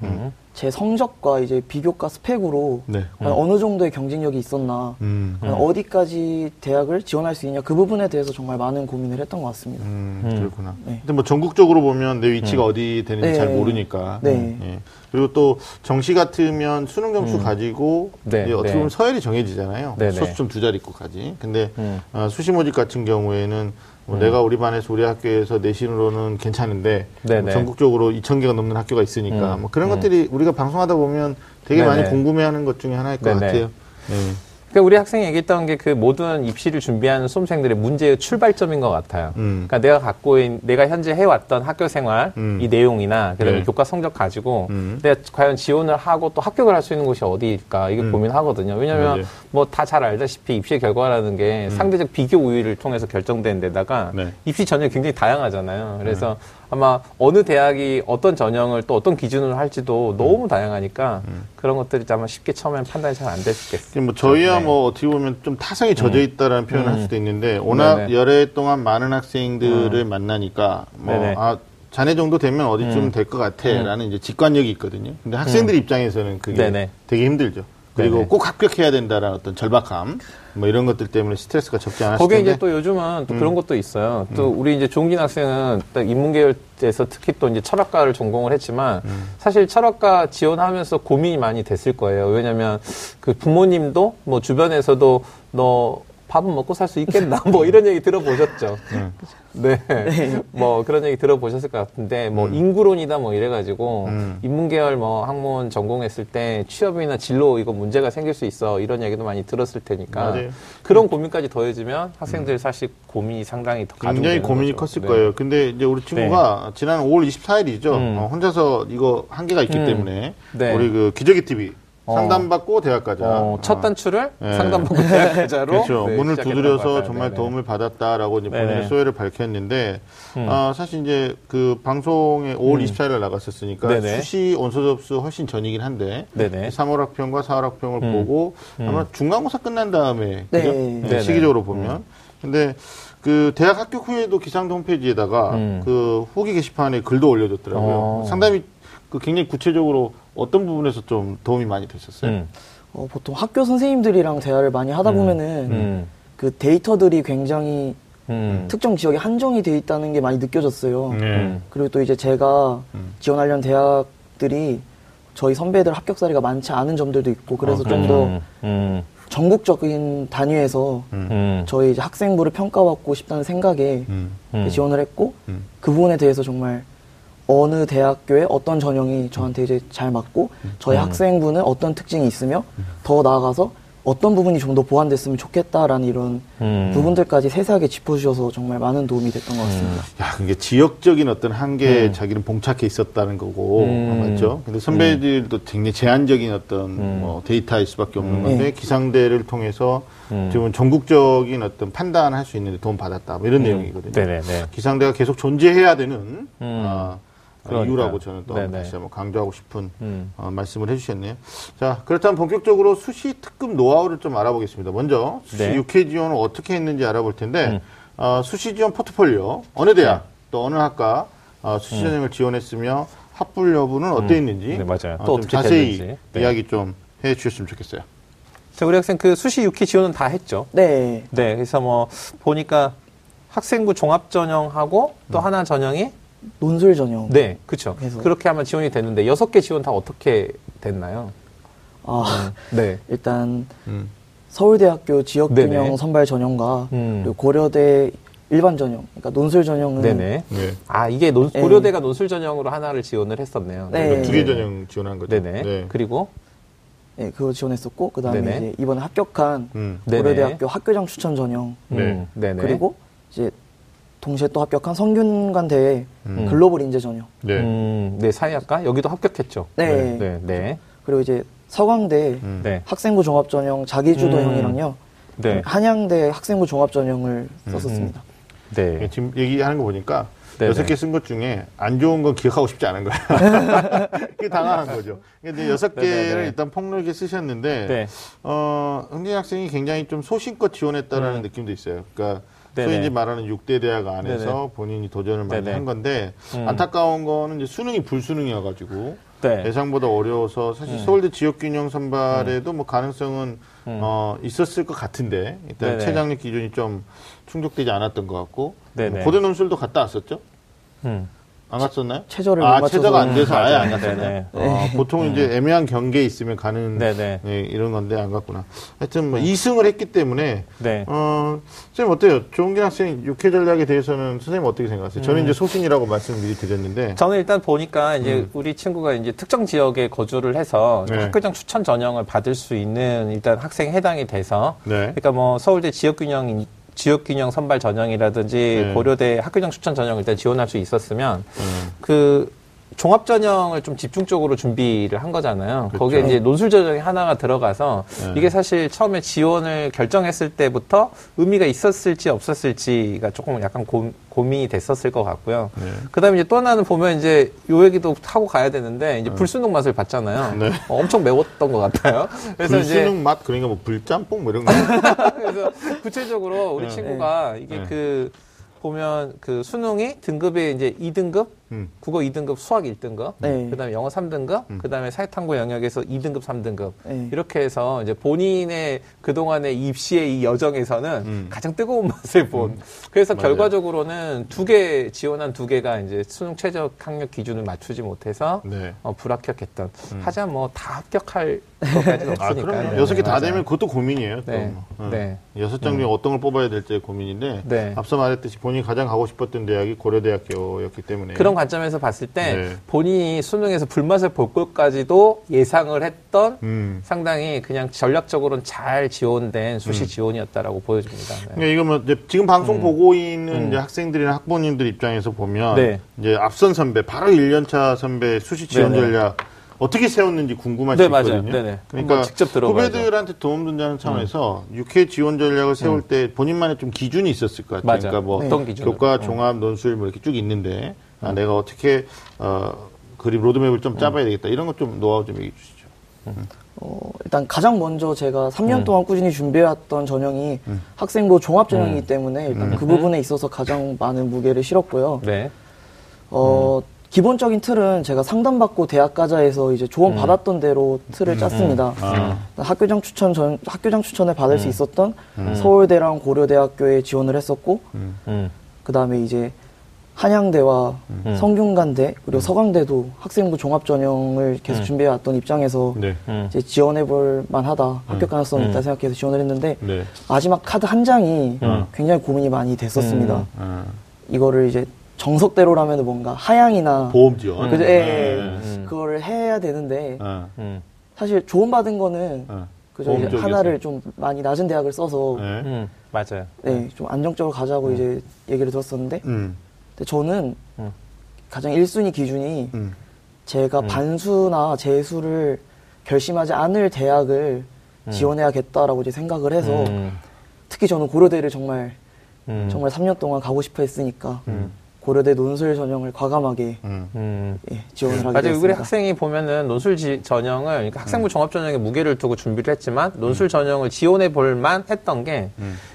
제 성적과 이제 비교과 스펙으로 네. 과연 어느 정도의 경쟁력이 있었나, 음, 과연 어디까지 대학을 지원할 수 있냐 그 부분에 대해서 정말 많은 고민을 했던 것 같습니다. 음, 그렇구나. 네. 근데 뭐 전국적으로 보면 내 위치가 어디 되는지 네. 잘 모르니까. 네. 예. 그리고 또 정시 같으면 수능 점수 가지고 네, 어떻게 네. 보면 서열이 정해지잖아요. 네, 네. 소수점 두 자리꼴까지. 근데 음. 어, 수시 모집 같은 경우에는 뭐 내가 우리 반에서 우리 학교에서 내신으로는 괜찮은데 네, 뭐 네. 전국적으로 2천 개가 넘는 학교가 있으니까 음, 뭐 그런 것들이 우리가 방송하다 보면 되게 네, 많이 네. 궁금해하는 것 중에 하나일 것 네, 네. 같아요. 네. 그러니까 우리 학생이 얘기했던 게 그 모든 입시를 준비하는 수험생들의 문제의 출발점인 것 같아요. 음. 그러니까 내가 갖고 있는, 내가 현재 해왔던 학교 생활, 음. 이 내용이나, 그다음에 네. 교과 성적 가지고, 음. 내가 과연 지원을 하고 또 합격을 할 수 있는 곳이 어디일까, 이게 음. 고민하거든요. 왜냐면, 맞아요. 뭐다 잘 알다시피 입시 결과라는 게 상대적 비교 우위를 통해서 결정된 데다가, 음. 네. 입시 전형이 굉장히 다양하잖아요. 그래서 아마 어느 대학이 어떤 전형을 또 어떤 기준으로 할지도 너무 다양하니까, 그런 것들이 아마 쉽게 처음엔 판단이 잘안될수 있겠어요. 이게 뭐 저희야 네. 뭐 어떻게 보면 좀 타성이 젖어 있다라는 표현을 할 음. 수도 있는데 워낙 네네. 열애 동안 많은 학생들을 만나니까 뭐 네네. 아, 자네 정도 되면 어디쯤 음. 될것 같아라는 이제 직관력이 있거든요. 근데 학생들 입장에서는 그게 네네. 되게 힘들죠. 그리고. 꼭 합격해야 된다라는 어떤 절박함 뭐 이런 것들 때문에 스트레스가 적지 않았을 거기에 텐데 이제 또 요즘은 또 음. 그런 것도 있어요. 또 우리 이제 종긴 학생은 딱 인문계열에서 특히 또 이제 철학과를 전공을 했지만 음. 사실 철학과 지원하면서 고민이 많이 됐을 거예요. 왜냐면 그 부모님도 뭐 주변에서도 너 밥은 먹고 살 수 있겠나 뭐 이런 얘기 들어보셨죠. 네. 뭐 그런 얘기 들어보셨을 것 같은데 뭐 인구론이다 뭐 이래가지고 음. 인문계열 뭐 학문 전공했을 때 취업이나 진로 이거 문제가 생길 수 있어 이런 얘기도 많이 들었을 테니까 맞아요. 그런 고민까지 더해지면 학생들 사실 고민이 상당히 더 굉장히 고민이 거죠. 컸을 네. 거예요. 근데 이제 우리 친구가 지난 5월 24일이죠. 음. 혼자서 이거 한계가 있기 음. 때문에 네. 우리 그 기저귀 TV 어. 상담받고 대학 가자. 어, 첫 어. 단추를 네. 상담받고 대학 가자로 그렇죠. 네, 문을 두드려서. 정말 네네. 도움을 받았다라고 이제 본인의 네네. 소회를 밝혔는데, 음. 아, 사실 이제 그 방송에 5월 음. 24일에 나갔었으니까 네네. 수시 원서 접수 훨씬 전이긴 한데, 네네. 3월 학평과 4월 학평을 음. 보고 아마 중간고사 끝난 다음에 네. 그죠? 네네. 네네. 시기적으로 보면. 근데 그 대학 합격 후에도 기상도 홈페이지에다가 음. 그 후기 게시판에 글도 올려줬더라고요. 어. 상당히 그 굉장히 구체적으로 어떤 부분에서 좀 도움이 많이 되셨어요? 음. 어, 보통 학교 선생님들이랑 대화를 많이 하다 음. 보면은 음. 그 데이터들이 굉장히 음. 특정 지역에 한정이 돼 있다는 게 많이 느껴졌어요. 네. 음. 그리고 또 이제 제가 음. 지원하려는 대학들이 저희 선배들 합격 사례가 많지 않은 점들도 있고 그래서 아, 좀더 음. 음. 전국적인 단위에서 음. 저희 이제 학생부를 평가받고 싶다는 생각에. 지원을 했고 음. 그 부분에 대해서 정말 어느 대학교에 어떤 전형이 저한테 이제 잘 맞고 저희 음. 학생부는 어떤 특징이 있으며 더 나아가서 어떤 부분이 좀 더 보완됐으면 좋겠다라는 이런 음. 부분들까지 세세하게 짚어주셔서 정말 많은 도움이 됐던 것 같습니다. 야, 그게 지역적인 어떤 한계에 음. 자기는 봉착해 있었다는 거고, 음. 아, 맞죠? 근데 선배들도 굉장히 제한적인 어떤 음. 뭐 데이터일 수밖에 없는 음. 건데, 네. 기상대를 통해서 음. 지금 전국적인 어떤 판단할 수 있는 데 도움 받았다. 뭐 이런 음. 내용이거든요. 네네네. 기상대가 계속 존재해야 되는 음. 아, 그러니까요. 이유라고 저는 또 네네. 다시 한번 강조하고 싶은 음. 어, 말씀을 해주셨네요. 자, 그렇다면 본격적으로 수시 특급 노하우를 좀 알아보겠습니다. 먼저 수시 네. 6회 지원을 어떻게 했는지 알아볼 텐데 음. 어, 수시 지원 포트폴리오 어느 대학 또 어느 학과 어, 수시 전형을 지원했으며 합불 여부는 어떠했는지 네, 맞아요. 어, 또좀 어떻게 자세히 됐는지. 네. 이야기 좀 해주셨으면 좋겠어요. 자, 우리 학생 그 수시 6회 지원은 다 했죠. 네. 네, 그래서 뭐 보니까 학생부 종합 전형하고 또 음. 하나 전형이 논술 전형. 네, 그렇죠. 그래서- 그렇게 하면 지원이 됐는데 여섯 개 지원 다 어떻게 됐나요? 아, 네. 일단 음. 서울대학교 지역균형 네네. 선발 전형과 음. 그리고 고려대 일반 전형, 그러니까 논술 전형은 네네. 네. 아, 이게 논, 네. 고려대가 논술 전형으로 하나를 지원을 했었네요. 네. 두개 전형 지원한 거죠. 네네. 그리고 예, 그거 지원했었고 그다음에 네네. 이제 이번에 합격한 음. 고려대학교 학교장 추천 전형 네. 음, 네네. 그리고 이제 동시에 또 합격한 성균관 대회 음. 글로벌 인재 전형. 네. 음, 네, 사회학과 여기도 합격했죠. 네. 네, 네. 그리고 이제 서강대 음. 네. 학생부 종합 전형 자기주도형이랑요. 네. 한양대 학생부 종합 전형을 썼었습니다. 네. 예, 지금 얘기하는 거 보니까 네네. 여섯 개 쓴 것 중에 안 좋은 건 기억하고 싶지 않은 거예요. 그게 당황한 거죠. 근데 여섯 개를. 일단 폭넓게 쓰셨는데, 네. 어, 흥진 학생이 굉장히 좀 소신껏 지원했다라는 음. 느낌도 있어요. 그러니까 소위 네네. 이제 말하는 6대 대학 안에서 네네. 본인이 도전을 많이 네네. 한 건데, 음. 안타까운 거는 이제 수능이 불수능이어가지고, 네. 예상보다 어려워서 사실 서울대 지역균형 선발에도 뭐 가능성은 음. 어, 있었을 것 같은데 일단 네네. 최장력 기준이 좀 충족되지 않았던 것 같고. 뭐 고대 논술도 갔다 왔었죠? 음. 안 갔었나요? 최저를 아 최저가 안 돼서 아예 안. 갔었나요? 네네. 어, 보통 이제 애매한 경계에 있으면 가는 네네. 예, 이런 건데 안 갔구나. 하여튼 뭐 2승을 했기 때문에 네. 어, 선생님 어때요? 조은긴 학생 육회 전략에 대해서는 선생님 어떻게 생각하세요? 저는 이제 소신이라고 말씀 미리 드렸는데 저는 일단 보니까 이제 우리 친구가 이제 특정 지역에 거주를 해서 음. 네. 학교장 추천 전형을 받을 수 있는 일단 학생 해당이 돼서 네. 그러니까 뭐 서울대 지역 균형 지역균형 선발 전형이라든지 네. 고려대 학교장 추천 전형을 일단 지원할 수 있었으면 음. 그 종합 전형을 좀 집중적으로 준비를 한 거잖아요. 그렇죠. 거기에 이제 논술 전형이 하나가 들어가서 네. 이게 사실 처음에 지원을 결정했을 때부터 의미가 있었을지 없었을지가 조금 약간 고, 고민이 됐었을 것 같고요. 네. 그다음에 이제 또 하나는 보면 이제 요 얘기도 하고 가야 되는데 이제 불수능 맛을 봤잖아요. 네. 어, 엄청 매웠던 것 같아요. 그래서 불수능 맛 그러니까 뭐 불짬뽕 뭐 이런 거 그래서 구체적으로 우리 네. 친구가 이게 네. 그 보면 그 수능이 등급이 이제 2등급, 음. 국어 2등급, 수학 1등급, 네. 그다음에 영어 3등급, 그다음에 사회탐구 영역에서 2등급, 3등급 네. 이렇게 해서 이제 본인의 그 동안의 입시의 이 여정에서는 음. 가장 뜨거운 맛을 본. 그래서 맞아요. 결과적으로는 두 개 지원한 두 개가 이제 수능 최저 학력 기준을 맞추지 못해서 네. 어, 불합격했던. 하지만 뭐다 합격할 것까지는 아, 없으니까. 그럼 네, 여섯 개 다. 되면 그것도 고민이에요. 또. 네. 어. 네. 여섯 장 중에 어떤 걸 뽑아야 될지 고민인데 네. 앞서 말했듯이 본인이 가장 가고 싶었던 대학이 고려대학교였기 때문에 그런 관점에서 봤을 때 네. 본인이 수능에서 불맛을 볼 것까지도 예상을 했던 음. 상당히 그냥 전략적으로는 잘 지원된 수시 지원이었다라고 보여집니다. 네. 그러니까 이거 뭐 이제 지금 방송 보고 있는 이제 학생들이나 학부모님들 입장에서 보면 네. 이제 앞선 선배 바로 1년차 선배 수시 지원 네네. 전략 어떻게 세웠는지 궁금할 네, 수 맞아요. 있거든요. 네네. 그러니까 직접 들어봐야죠. 음. 후배들한테 도움 준다는 차원에서 육회 지원 전략을 세울 때 본인만의 좀 기준이 있었을 것 같아요. 맞아요. 그러니까 뭐 어떤 기준으로? 교과, 음. 종합, 논술 뭐 이렇게 쭉 있는데 아, 내가 어떻게 어, 그림 로드맵을 음. 좀 짜봐야 되겠다. 이런 것 좀 노하우 좀 얘기해 주시죠. 어, 일단 가장 먼저 제가 3년 음. 동안 꾸준히 준비해왔던 전형이 학생부 종합 전형이기 때문에 일단 그 부분에 있어서 가장 많은 무게를 실었고요. 네. 어, 기본적인 틀은 제가 상담받고 대학 가자에서 이제 조언 받았던 대로 틀을 짰습니다. 아. 학교장 추천 전, 학교장 추천을 받을 수 있었던 서울대랑 고려대학교에 지원을 했었고, 음. 그 다음에 이제 한양대와 성균관대 그리고 서강대도 학생부 종합 전형을 계속 준비해 왔던 입장에서 네. 음. 이제 지원해 볼 만하다 합격 가능성이 있다 생각해서 지원을 했는데 네. 마지막 카드 한 장이 음. 굉장히 고민이 많이 됐었습니다. 음. 아, 이거를 이제 정석대로라면 뭔가 하향이나 보험 지원. 그죠? 예, 예. 음. 그거를 해야 되는데 아, 음. 사실 조언 받은 거는 아. 그죠? 보험 이제. 하나를 좀 많이 낮은 대학을 써서 네. 음. 맞아요. 네, 좀 안정적으로 가자고 이제 얘기를 들었었는데 음. 근데 저는 음. 가장 1순위 기준이 음. 제가 반수나 재수를 결심하지 않을 대학을 지원해야겠다라고 이제 생각을 해서 음. 특히 저는 고려대를 정말 음. 정말 3년 동안 가고 싶어 했으니까 음. 고려대 논술 전형을 과감하게 음. 음. 예, 지원을 하게 맞아요. 됐습니다. 우리 학생이 보면은 논술 지- 전형을 그러니까 학생부 종합 전형에 무게를 두고 준비를 했지만 논술 전형을 지원해 볼만 했던 게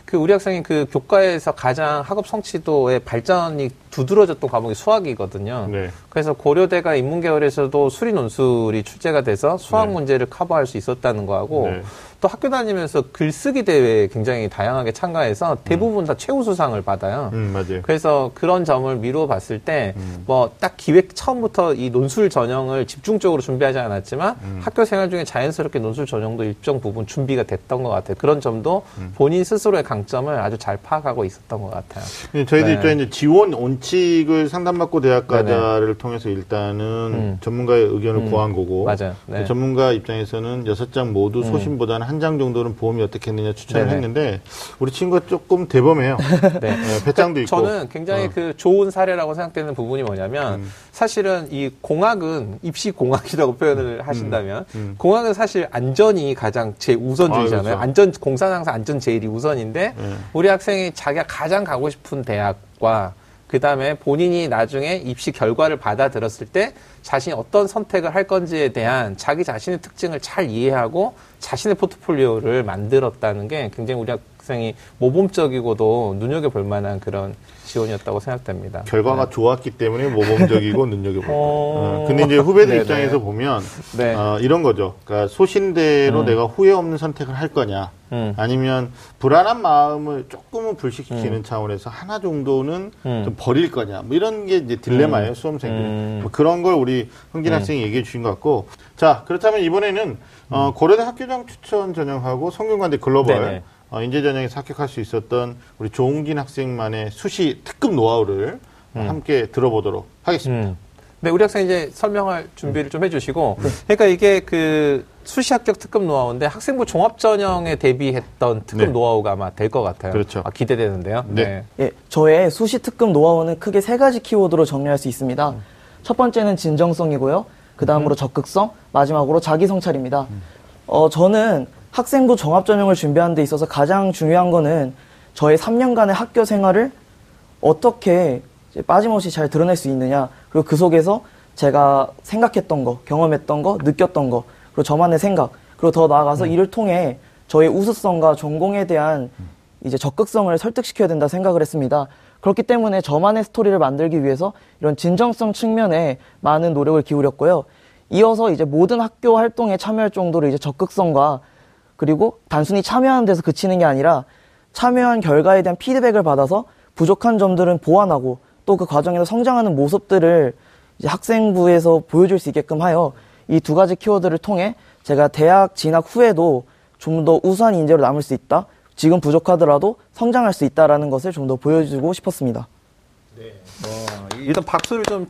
그 우리 학생이 그 교과에서 가장 학업 성취도의 발전이 두드러졌던 과목이 수학이거든요. 네. 그래서 고려대가 인문계열에서도 수리 논술이 출제가 돼서 수학 네. 문제를 커버할 수 있었다는 거하고 네. 또 학교 다니면서 글쓰기 대회에 굉장히 다양하게 참가해서 대부분 다 최우 수상을 받아요. 음, 맞아요. 그래서 그런 점을 미루어 봤을 때, 뭐, 딱 기획 처음부터 이 논술 전형을 집중적으로 준비하지 않았지만, 학교 생활 중에 자연스럽게 논술 전형도 일정 부분 준비가 됐던 것 같아요. 그런 점도 본인 스스로의 장점을 아주 잘 파악하고 있었던 것 같아요. 저희들 네. 입장에 지원 원칙을 상담받고 대학 가자를 통해서 일단은 음. 전문가의 의견을 음. 구한 거고 맞아요. 네. 전문가 입장에서는 여섯 장 모두 소신보다는 한 장 정도는 보험이 어떻겠느냐 추천을 네네. 했는데 우리 친구가 조금 대범해요. 네. 네, 배짱도 있고. 저는 굉장히 어. 그 좋은 사례라고 생각되는 부분이 뭐냐면 음. 사실은 이 공학은 입시 공학이라고 표현을 하신다면 음. 공학은 사실 안전이 가장 제 우선주의잖아요. 아, 그렇죠. 안전 공사는 항상 안전 제일이 우선인데 네. 우리 학생이 자기가 가장 가고 싶은 대학과 그 다음에 본인이 나중에 입시 결과를 받아들었을 때 자신이 어떤 선택을 할 건지에 대한 자기 자신의 특징을 잘 이해하고 자신의 포트폴리오를 만들었다는 게 굉장히 우리 학생이 모범적이고도 눈여겨볼 만한 그런 지원이었다고 생각됩니다. 결과가 좋았기 때문에 모범적이고 눈여겨볼 거예요. 어. 어, 근데 이제 후배들 네네. 입장에서 보면 네. 어, 이런 거죠. 그러니까 소신대로 음. 내가 후회 없는 선택을 할 거냐, 음. 아니면 불안한 마음을 조금은 불식시키는 차원에서 하나 정도는 음. 좀 버릴 거냐, 뭐 이런 게 이제 딜레마예요 수험생들. 음. 뭐 그런 걸 우리 흥진 학생이 얘기해 주신 것 같고, 자 그렇다면 이번에는 어, 고려대 학교장 추천 전형하고 성균관대 글로벌 음. 네네. 어, 인재 전형에서 합격할 수 있었던 우리 조웅진 학생만의 수시 특급 노하우를 어, 함께 들어보도록 하겠습니다. 음. 네, 우리 학생 이제 설명할 준비를 좀 해주시고, 그러니까 이게 그 수시 합격 특급 노하우인데 학생부 종합 전형에 대비했던 특급 네. 노하우가 아마 될 것 같아요. 그렇죠. 아, 기대되는데요. 네. 예, 저의 수시 특급 노하우는 크게 세 가지 키워드로 정리할 수 있습니다. 첫 번째는 진정성이고요. 그 다음으로 적극성, 마지막으로 자기 성찰입니다. 어, 저는 학생부 종합 전형을 준비하는 데 있어서 가장 중요한 거는 저의 3년간의 학교 생활을 어떻게 빠짐없이 잘 드러낼 수 있느냐. 그리고 그 속에서 제가 생각했던 거, 경험했던 거, 느꼈던 거, 그리고 저만의 생각, 그리고 더 나아가서 이를 통해 저의 우수성과 전공에 대한 이제 적극성을 설득시켜야 된다 생각을 했습니다. 그렇기 때문에 저만의 스토리를 만들기 위해서 이런 진정성 측면에 많은 노력을 기울였고요. 이어서 이제 모든 학교 활동에 참여할 정도로 이제 적극성과 그리고 단순히 참여하는 데서 그치는 게 아니라 참여한 결과에 대한 피드백을 받아서 부족한 점들은 보완하고 또 그 과정에서 성장하는 모습들을 학생부에서 보여줄 수 있게끔 하여 이 두 가지 키워드를 통해 제가 대학 진학 후에도 좀 더 우수한 인재로 남을 수 있다. 지금 부족하더라도 성장할 수 있다라는 것을 좀 더 보여주고 싶었습니다. 일단 박수를 좀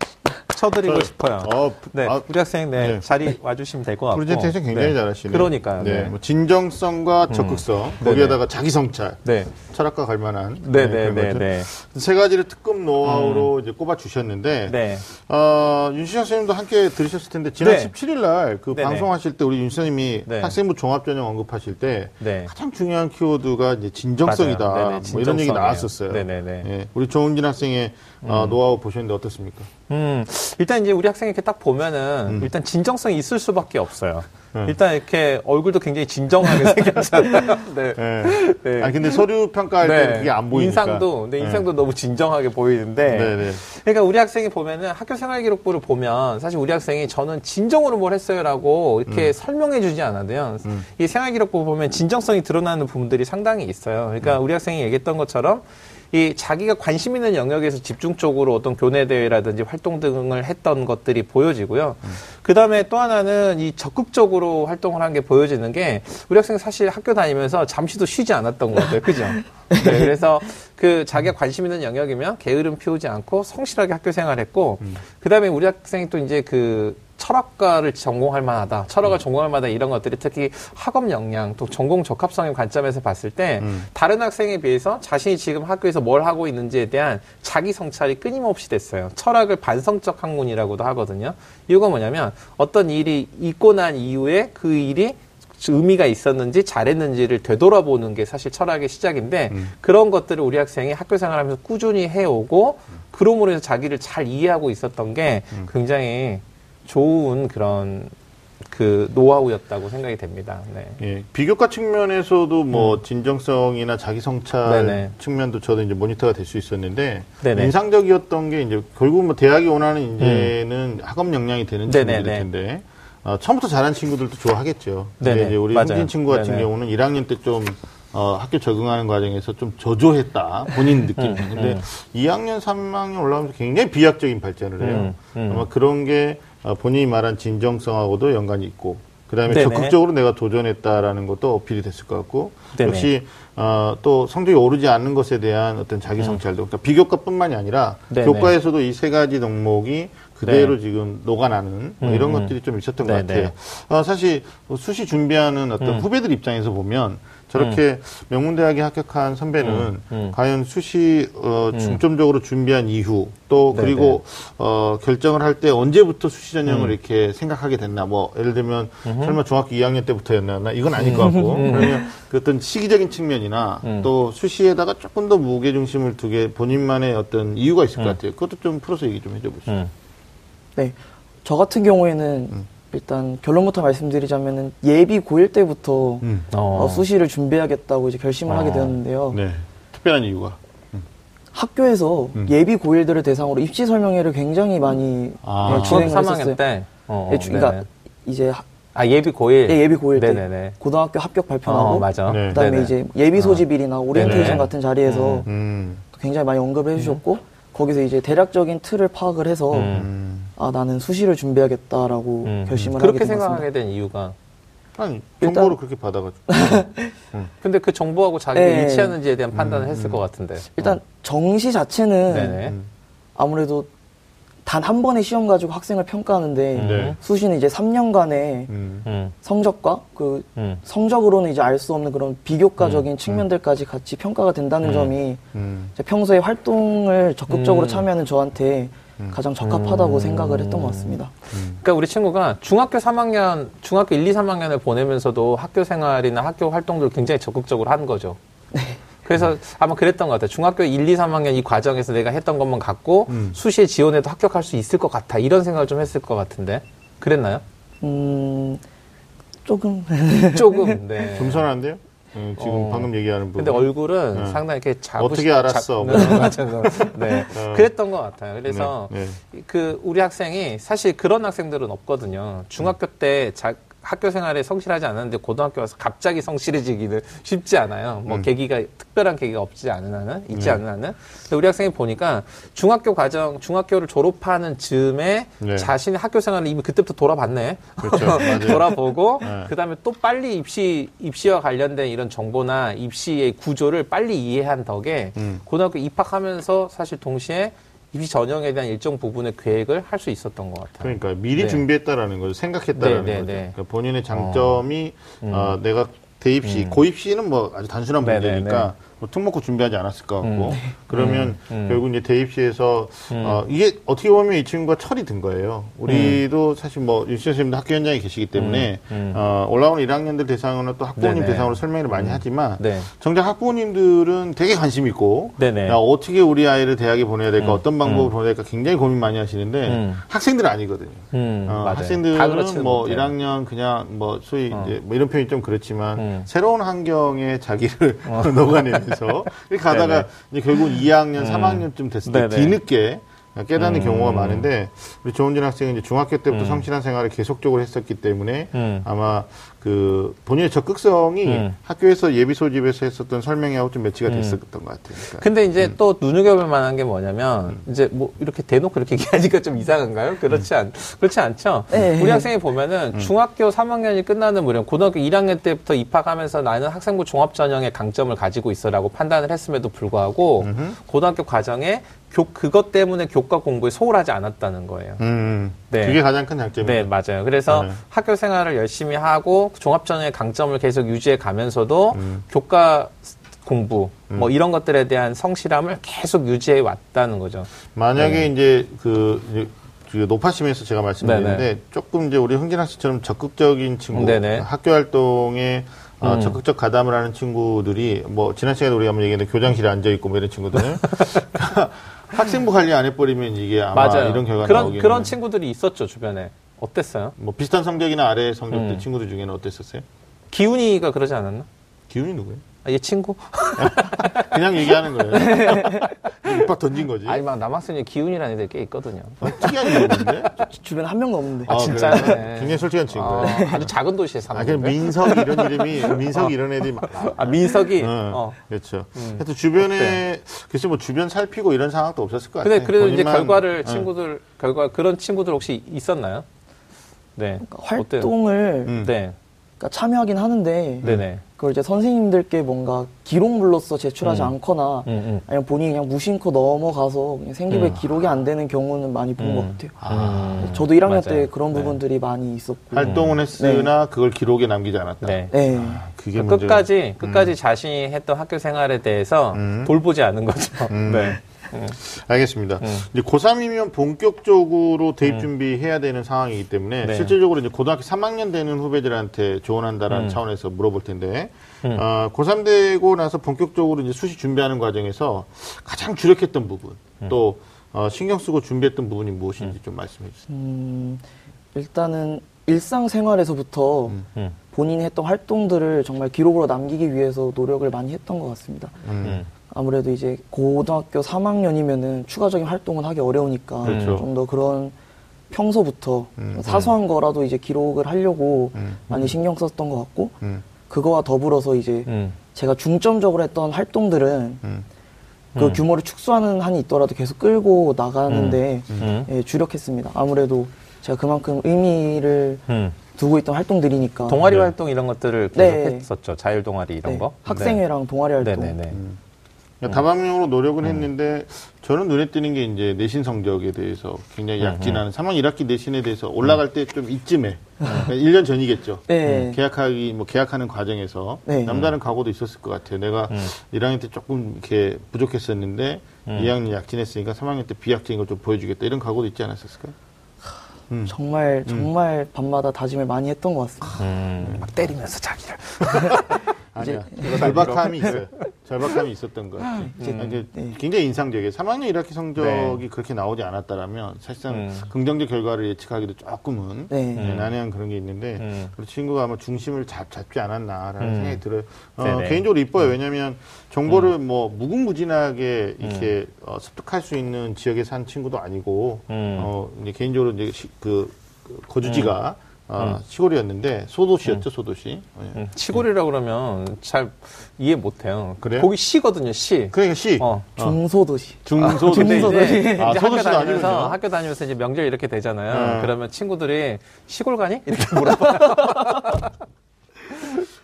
쳐드리고 저- 싶어요. 어, 네, 아, 우리 학생 네, 네. 자리 와주시면 될 것 같고. 프레젠테이션 굉장히 네. 잘하시네요. 그러니까요. 네. 네. 뭐 진정성과 적극성, 거기에다가 자기 성찰, 네. 철학과 갈 만한 네, 네, 그런 네, 것들. 네. 세 가지를 특급 노하우로 이제 꼽아 주셨는데 네. 어, 윤시장 선생님도 함께 들으셨을 텐데 지난 네. 17일 날 그. 방송하실 때 우리 윤 선생님이 네. 학생부 종합 전형 언급하실 때 네. 가장 중요한 키워드가 이제 진정성이다. 맞아요. 네네, 뭐 이런 얘기. 나왔었어요. 네네네. 예, 우리 조은진 학생의 어, 노하우 보셨는데 어떻습니까? 음, 일단 이제 우리 학생이 이렇게 딱 보면은 일단 진정성이 있을 수밖에 없어요. 음. 일단 이렇게 얼굴도 굉장히 진정하게 생겼잖아요. 네. 예. 네. 아 근데 서류 평가할 때 그게 안 보이니까. 인상도, 근데 예. 인상도 너무 진정하게 보이는데. 네네. 그러니까 우리 학생이 보면은 학교 생활 기록부를 보면 사실 우리 학생이 저는 진정으로 뭘 했어요라고 이렇게 설명해 주지 않아도요. 이 생활 기록부 보면 진정성이 드러나는 부분들이 상당히 있어요. 그러니까 우리 학생이 얘기했던 것처럼 이 자기가 관심 있는 영역에서 집중적으로 어떤 교내 대회라든지 활동 등을 했던 것들이 보여지고요. 그 다음에 또 하나는 이 적극적으로 활동을 한 게 보여지는 게 우리 학생 사실 학교 다니면서 잠시도 쉬지 않았던 것 같아요. 그죠? 네, 그래서 그 자기가 관심 있는 영역이면 게으름 피우지 않고 성실하게 학교 생활했고 그 다음에 우리 학생이 또 이제 그 철학과를 전공할 만하다, 철학을 전공할 만하다 이런 것들이 특히 학업 역량 또 전공 적합성의 관점에서 봤을 때 다른 학생에 비해서 자신이 지금 학교에서 뭘 하고 있는지에 대한 자기 성찰이 끊임없이 됐어요. 철학을 반성적 학문이라고도 하거든요. 이유가 뭐냐면 어떤 일이 있고 난 이후에 그 일이 의미가 있었는지 잘했는지를 되돌아보는 게 사실 철학의 시작인데 그런 것들을 우리 학생이 학교 생활하면서 꾸준히 해오고 그러므로 해서 자기를 잘 이해하고 있었던 게 굉장히 좋은 그런 그 노하우였다고 생각이 됩니다. 네. 예, 비교과 측면에서도 뭐 진정성이나 자기 성찰 음. 네네. 측면도 저도 이제 모니터가 될 수 있었는데 네네. 인상적이었던 게 이제 결국 뭐 대학이 원하는 인재는 학업 역량이 되는 음. 친구들일 텐데 어, 처음부터 잘한 친구들도 좋아하겠죠. 네네. 이제 우리 맞아요. 홍진 친구 같은 네네. 경우는 1학년 때좀 어, 학교 적응하는 과정에서 좀 저조했다 본인 느낌. 근데 음. 2학년, 3학년 올라오면서 굉장히 비약적인 발전을 해요. 음, 음. 아마 그런 게 어, 본인이 말한 진정성하고도 연관이 있고 그다음에 네네. 적극적으로 내가 도전했다라는 것도 어필이 됐을 것 같고 네네. 역시 어, 또 성적이 오르지 않는 것에 대한 어떤 자기 성찰도 그러니까 비교과뿐만이 아니라 음. 네네. 교과에서도 이 세 가지 덕목이 그대로 지금 녹아나는 뭐 이런 네. 음, 음. 것들이 좀 있었던 것. 같아요. 어, 사실 뭐 수시 준비하는 어떤 음. 후배들 입장에서 보면 저렇게 명문대학에 합격한 선배는 음, 음. 과연 수시 어, 중점적으로 준비한 이후 또 네네. 그리고 어, 결정을 할 때 언제부터 수시 전형을 음. 이렇게 생각하게 됐나 뭐 예를 들면 설마 중학교 2학년 때부터였나 이건 아닐 것 같고 그러면 그 어떤 시기적인 측면이나 음. 또 수시에다가 조금 더 무게 중심을 두게 본인만의 어떤 이유가 있을 음. 것 같아요. 그것도 좀 풀어서 얘기 좀 해줘 보시죠. 음. 네. 저 같은 경우에는 음. 일단 결론부터 말씀드리자면은 예비 고1 때부터 음. 어. 어, 수시를 준비하겠다고 이제 결심을 어. 하게 되었는데요. 네. 특별한 이유가. 학교에서 음. 예비 고1들을 대상으로 입시 설명회를 굉장히 많이 아. 네, 어, 진행을 3학년 했었어요. 때. 어, 네, 주- 그러니까. 이제 하- 아 예비 고1. 예, 예비 고1 때 네네네. 고등학교 합격 발표하고 어, 맞아. 네. 그다음에 네네. 이제 예비 소집일이나 오리엔테이션 네네. 같은 자리에서 음. 굉장히 많이 언급을 해주셨고 거기서 이제 대략적인 틀을 파악을 해서 음. 음. 아 나는 수시를 준비하겠다라고 음. 결심을 그렇게 하게 된 생각하게. 된 이유가. 일단- 정보를 그렇게 받아가지고. 근데 그 정보하고 자기가 네. 일치하는지에 대한 판단을 음, 했을 것 같은데. 일단 정시 자체는 네네. 음. 아무래도 단 한 번의 시험 가지고 학생을 평가하는데 네. 수시는 이제 3년간의 음. 음. 성적과 그 음. 성적으로는 이제 알 수 없는 그런 비교과적인 측면들까지 같이 평가가 된다는 음. 점이 음. 이제 평소에 활동을 적극적으로 음. 참여하는 저한테 가장 적합하다고 생각을 했던 것 같습니다. 그러니까 우리 친구가 중학교 3학년, 중학교 1, 2, 3학년을 보내면서도 학교 생활이나 학교 활동들을 굉장히 적극적으로 한 거죠. 그래서 아마 그랬던 것 같아요. 중학교 1, 2, 3학년 이 과정에서 내가 했던 것만 갖고 음. 수시에 지원해도 합격할 수 있을 것 같아. 이런 생각을 좀 했을 것 같은데. 그랬나요? 음, 조금 조금, 네. 겸손한데요? 음, 지금 어. 방금 얘기하는 부분. 근데 얼굴은 네. 상당히 이렇게 자부 어떻게 알았어? 뭐. 맞아. 네. 어. 그랬던 것 같아요. 그래서 네, 그 우리 학생이 사실 그런 학생들은 없거든요. 중학교 때 자, 학교 생활에 성실하지 않았는데 고등학교 와서 갑자기 성실해지기는 쉽지 않아요. 뭐 음. 계기가 특별한 계기가 없지 않은 한은 있지 네. 않은 한은. 근데 우리 학생이 보니까 중학교 과정 중학교를 졸업하는 즈음에 네. 자신의 학교 생활을 이미 그때부터 돌아봤네. 그렇죠. 돌아보고 네. 그다음에 또 빨리 입시 입시와 관련된 이런 정보나 입시의 구조를 빨리 이해한 덕에 음. 고등학교 입학하면서 사실 동시에 입시 전형에 대한 일정 부분의 계획을 할 수 있었던 것 같아요. 그러니까 미리 네. 준비했다라는 거죠. 생각했다라는 네, 네, 거죠. 네. 그러니까 본인의 장점이 음. 어, 내가 대입시, 음. 고입시는 뭐 아주 단순한 네, 문제니까 네, 네. 뭐 특목고 준비하지 않았을 것 같고 음. 그러면 음. 결국 이제 대입시에서 음. 어, 이게 어떻게 보면 이 친구가 철이 든 거예요. 우리도 사실 뭐 윤씨 선생님도 학교 현장에 계시기 때문에 음. 음. 어, 올라오는 1학년들 대상으로 또 학부모님 네네. 대상으로 설명을 많이 하지만 네. 정작 학부모님들은 되게 관심 있고. 야, 어떻게 우리 아이를 대학에 보내야 될까 음. 어떤 방법으로 음. 보내야 될까 굉장히 고민 많이 하시는데 음. 학생들은 아니거든요. 음, 어, 학생들은 그렇지는 뭐 못해요. 1학년 그냥 뭐 소위 어. 이제 뭐 이런 표현이 좀 그렇지만 음. 새로운 환경에 자기를 녹아내면 서 이렇게 가다가 네네. 이제 결국 2학년, 음. 3학년쯤 됐을 때. 뒤늦게 깨닫는 음. 경우가 많은데 우리 조은진 학생은 이제 중학교 때부터 음. 성실한 생활을 계속적으로 했었기 때문에 음. 아마 그 본인의 적극성이 음. 학교에서 예비 소집에서 했었던 설명회하고 좀 매치가 음. 됐었던 것 같아요. 그러니까 근데 이제 또 눈여겨볼 만한 게 뭐냐면 이제 뭐 이렇게 대놓고 이렇게 얘기하니까 좀 이상한가요? 그렇지 않 그렇지 않죠. 네. 우리 학생이 보면은 중학교 3학년이 끝나는 무렵 고등학교 1학년 때부터 입학하면서 나는 학생부 종합 전형의 강점을 가지고 있어라고 판단을 했음에도 불구하고. 고등학교 과정에 교 그것 때문에 교과 공부에 소홀하지 않았다는 거예요. 음, 네. 그게 가장 큰 장점이죠. 네, 맞아요. 그래서 네. 학교 생활을 열심히 하고 종합전형의 강점을 계속 유지해 가면서도 음. 교과 공부 뭐 이런 것들에 대한 성실함을 계속 유지해 왔다는 거죠. 만약에 네. 이제 그, 이제 그 노파심에서 제가 말씀드렸는데 네네. 조금 이제 우리 흥진학 씨처럼 적극적인 친구, 네네. 학교 활동에 어, 음. 적극적 가담을 하는 친구들이 뭐 지난 시간에 우리가 한번 얘기했는데 교장실에 앉아 있고 뭐 이런 친구들은 학생부 관리 안 해버리면 이게 아마 맞아요. 이런 결과 그런 나오기는 그런 친구들이 있었죠 주변에. 어땠어요? 뭐 비슷한 성적이나 아래 성적들 음. 친구들 중에는 어땠었어요? 기훈이가 그러지 않았나? 기훈이 누구예요? 아, 얘 친구? 그냥 얘기하는 거예요. 입학 던진 거지. 아니 막 남학생이 기훈이라는 애들 꽤 있거든요. 어, 특이한 이름인데? 주변에 한 명도 없는데. 아, 진짜? 그래요? 네. 굉장히 솔직한 친구예요. 어, 아주 작은 도시에 아, 그냥. 민석 이런 이름이 민석 이런 애들이 많아. 아 민석이. 어, 어. 그렇죠. 음. 하여튼 주변에 글쎄 뭐 주변 살피고 이런 상황도 없었을 것 근데 같아요. 그래도 이제 본인만- 결과를 어. 친구들 결과 그런 친구들 혹시 있었나요? 네. 그러니까 활동을 음. 네. 그러니까 참여하긴 하는데 네네. 그걸 이제 선생님들께 뭔가 기록물로서 제출하지 음. 않거나 음, 음. 아니면 본인이 그냥 무심코 넘어가서 그냥 생기부에 음. 기록이 안 되는 경우는 많이 본것 음. 같아요. 음. 저도 1학년 맞아요. 때 그런 네. 부분들이 많이 있었고. 활동은 했으나 그걸 기록에 남기지 않았다. 네. 네. 그게 문제가- 끝까지 끝까지 자신이 했던 학교 생활에 대해서 음. 돌보지 않은 거죠. 음. 네. 알겠습니다. 음. 이제 고3이면 본격적으로 대입 준비해야 되는 상황이기 때문에 네. 실질적으로 이제 고등학교 3학년 되는 후배들한테 조언한다라는 음. 차원에서 물어볼 텐데, 음. 어, 고3 되고 나서 본격적으로 이제 수시 준비하는 과정에서 가장 주력했던 부분, 음. 또 어, 신경 쓰고 준비했던 부분이 무엇인지 좀 말씀해 주세요. 음, 일단은 일상생활에서부터 음. 본인이 했던 활동들을 정말 기록으로 남기기 위해서 노력을 많이 했던 것 같습니다. 음. 아무래도 이제 고등학교 3학년이면은 추가적인 활동은 하기 어려우니까 그렇죠. 좀더 그런 평소부터 음, 사소한 거라도 이제 기록을 하려고 음. 많이 신경 썼던 것 같고 음, 그거와 더불어서 이제 음. 제가 중점적으로 했던 활동들은 음, 그 음. 규모를 축소하는 한이 있더라도 계속 끌고 나가는데 음. 예, 주력했습니다. 아무래도 제가 그만큼 의미를 음. 두고 있던 활동들이니까 동아리 네. 활동 이런 것들을 계속 네. 했었죠. 자율 동아리 이런 네, 거. 학생회랑 동아리 네. 활동 네네네. 음. 그러니까 다방면으로 노력은 했는데 저는 눈에 띄는 게 이제 내신 성적에 대해서 굉장히 약진하는 3학 1학기 내신에 대해서 올라갈 때 좀 이쯤에 그러니까 1년 전이겠죠. 네. 음, 계약하기 뭐 계약하는 과정에서 네. 남다른 각오도 있었을 것 같아요. 내가 1학년 때 조금 이렇게 부족했었는데 2학년 약진했으니까 3학년 때 비약진인 걸 좀 보여주겠다 이런 각오도 있지 않았을까요? 음. 정말 정말 밤마다 다짐을 많이 했던 것 같습니다. 음. 막 때리면서 자기를. 아니야. 절박함이 있어요. 절박함이 있었던 것 같아요. 이제 네. 굉장히 인상적이에요. 3학년 1학기 성적이 그렇게 나오지 않았다라면 사실상 음. 긍정적 결과를 예측하기도 조금은 네. 네, 난해한 그런 게 있는데 음. 그 친구가 아마 중심을 잡, 잡지 않았나라는 음. 생각이 들어요. 어. 개인적으로 이뻐요. 왜냐하면 정보를 뭐 무궁무진하게 이렇게 어, 습득할 수 있는 지역에 산 친구도 아니고 음. 어, 이제 개인적으로 이제 시- 그, 그 거주지가 어, 시골이었는데 소도시였죠, 소도시. 예. 음. 시골이라 그러면 잘 이해 못해요. 그래요? 거기 시거든요. 시. 그러니까 시 어. 중소도시. 중소 근데 중소도시. 이제, 이제 아, 학교 소도시도 다니면서 아니군요. 학교 다니면서 이제 명절 이렇게 되잖아요. 네. 그러면 친구들이 시골 가니? 이렇게 물어봐요.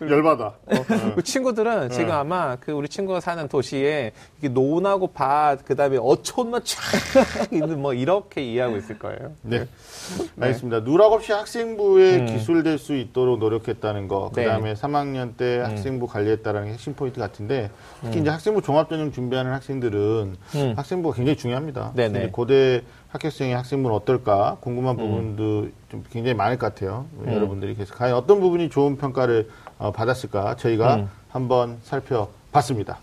열받아. 어, 그 친구들은 지금 아마 그 우리 친구가 사는 도시에 이게 논하고 밭 그 다음에 어촌만 쫙 있는 뭐 이렇게 이해하고 있을 거예요. 네. 알겠습니다. 누락 없이 학생부에 음. 기술될 수 있도록 노력했다는 거, 그 네. 다음에 3학년 때 학생부 관리했다는 게 핵심 포인트 같은데, 특히 이제 학생부 종합전형 준비하는 학생들은 음. 학생부가 굉장히 중요합니다. 네네. 이제 고대 합격생의 학생부는 어떨까 궁금한 부분도 좀 굉장히 많을 것 같아요. 여러분들이 그래서 과연 어떤 부분이 좋은 평가를 어, 받았을까 저희가 음. 한번 살펴봤습니다.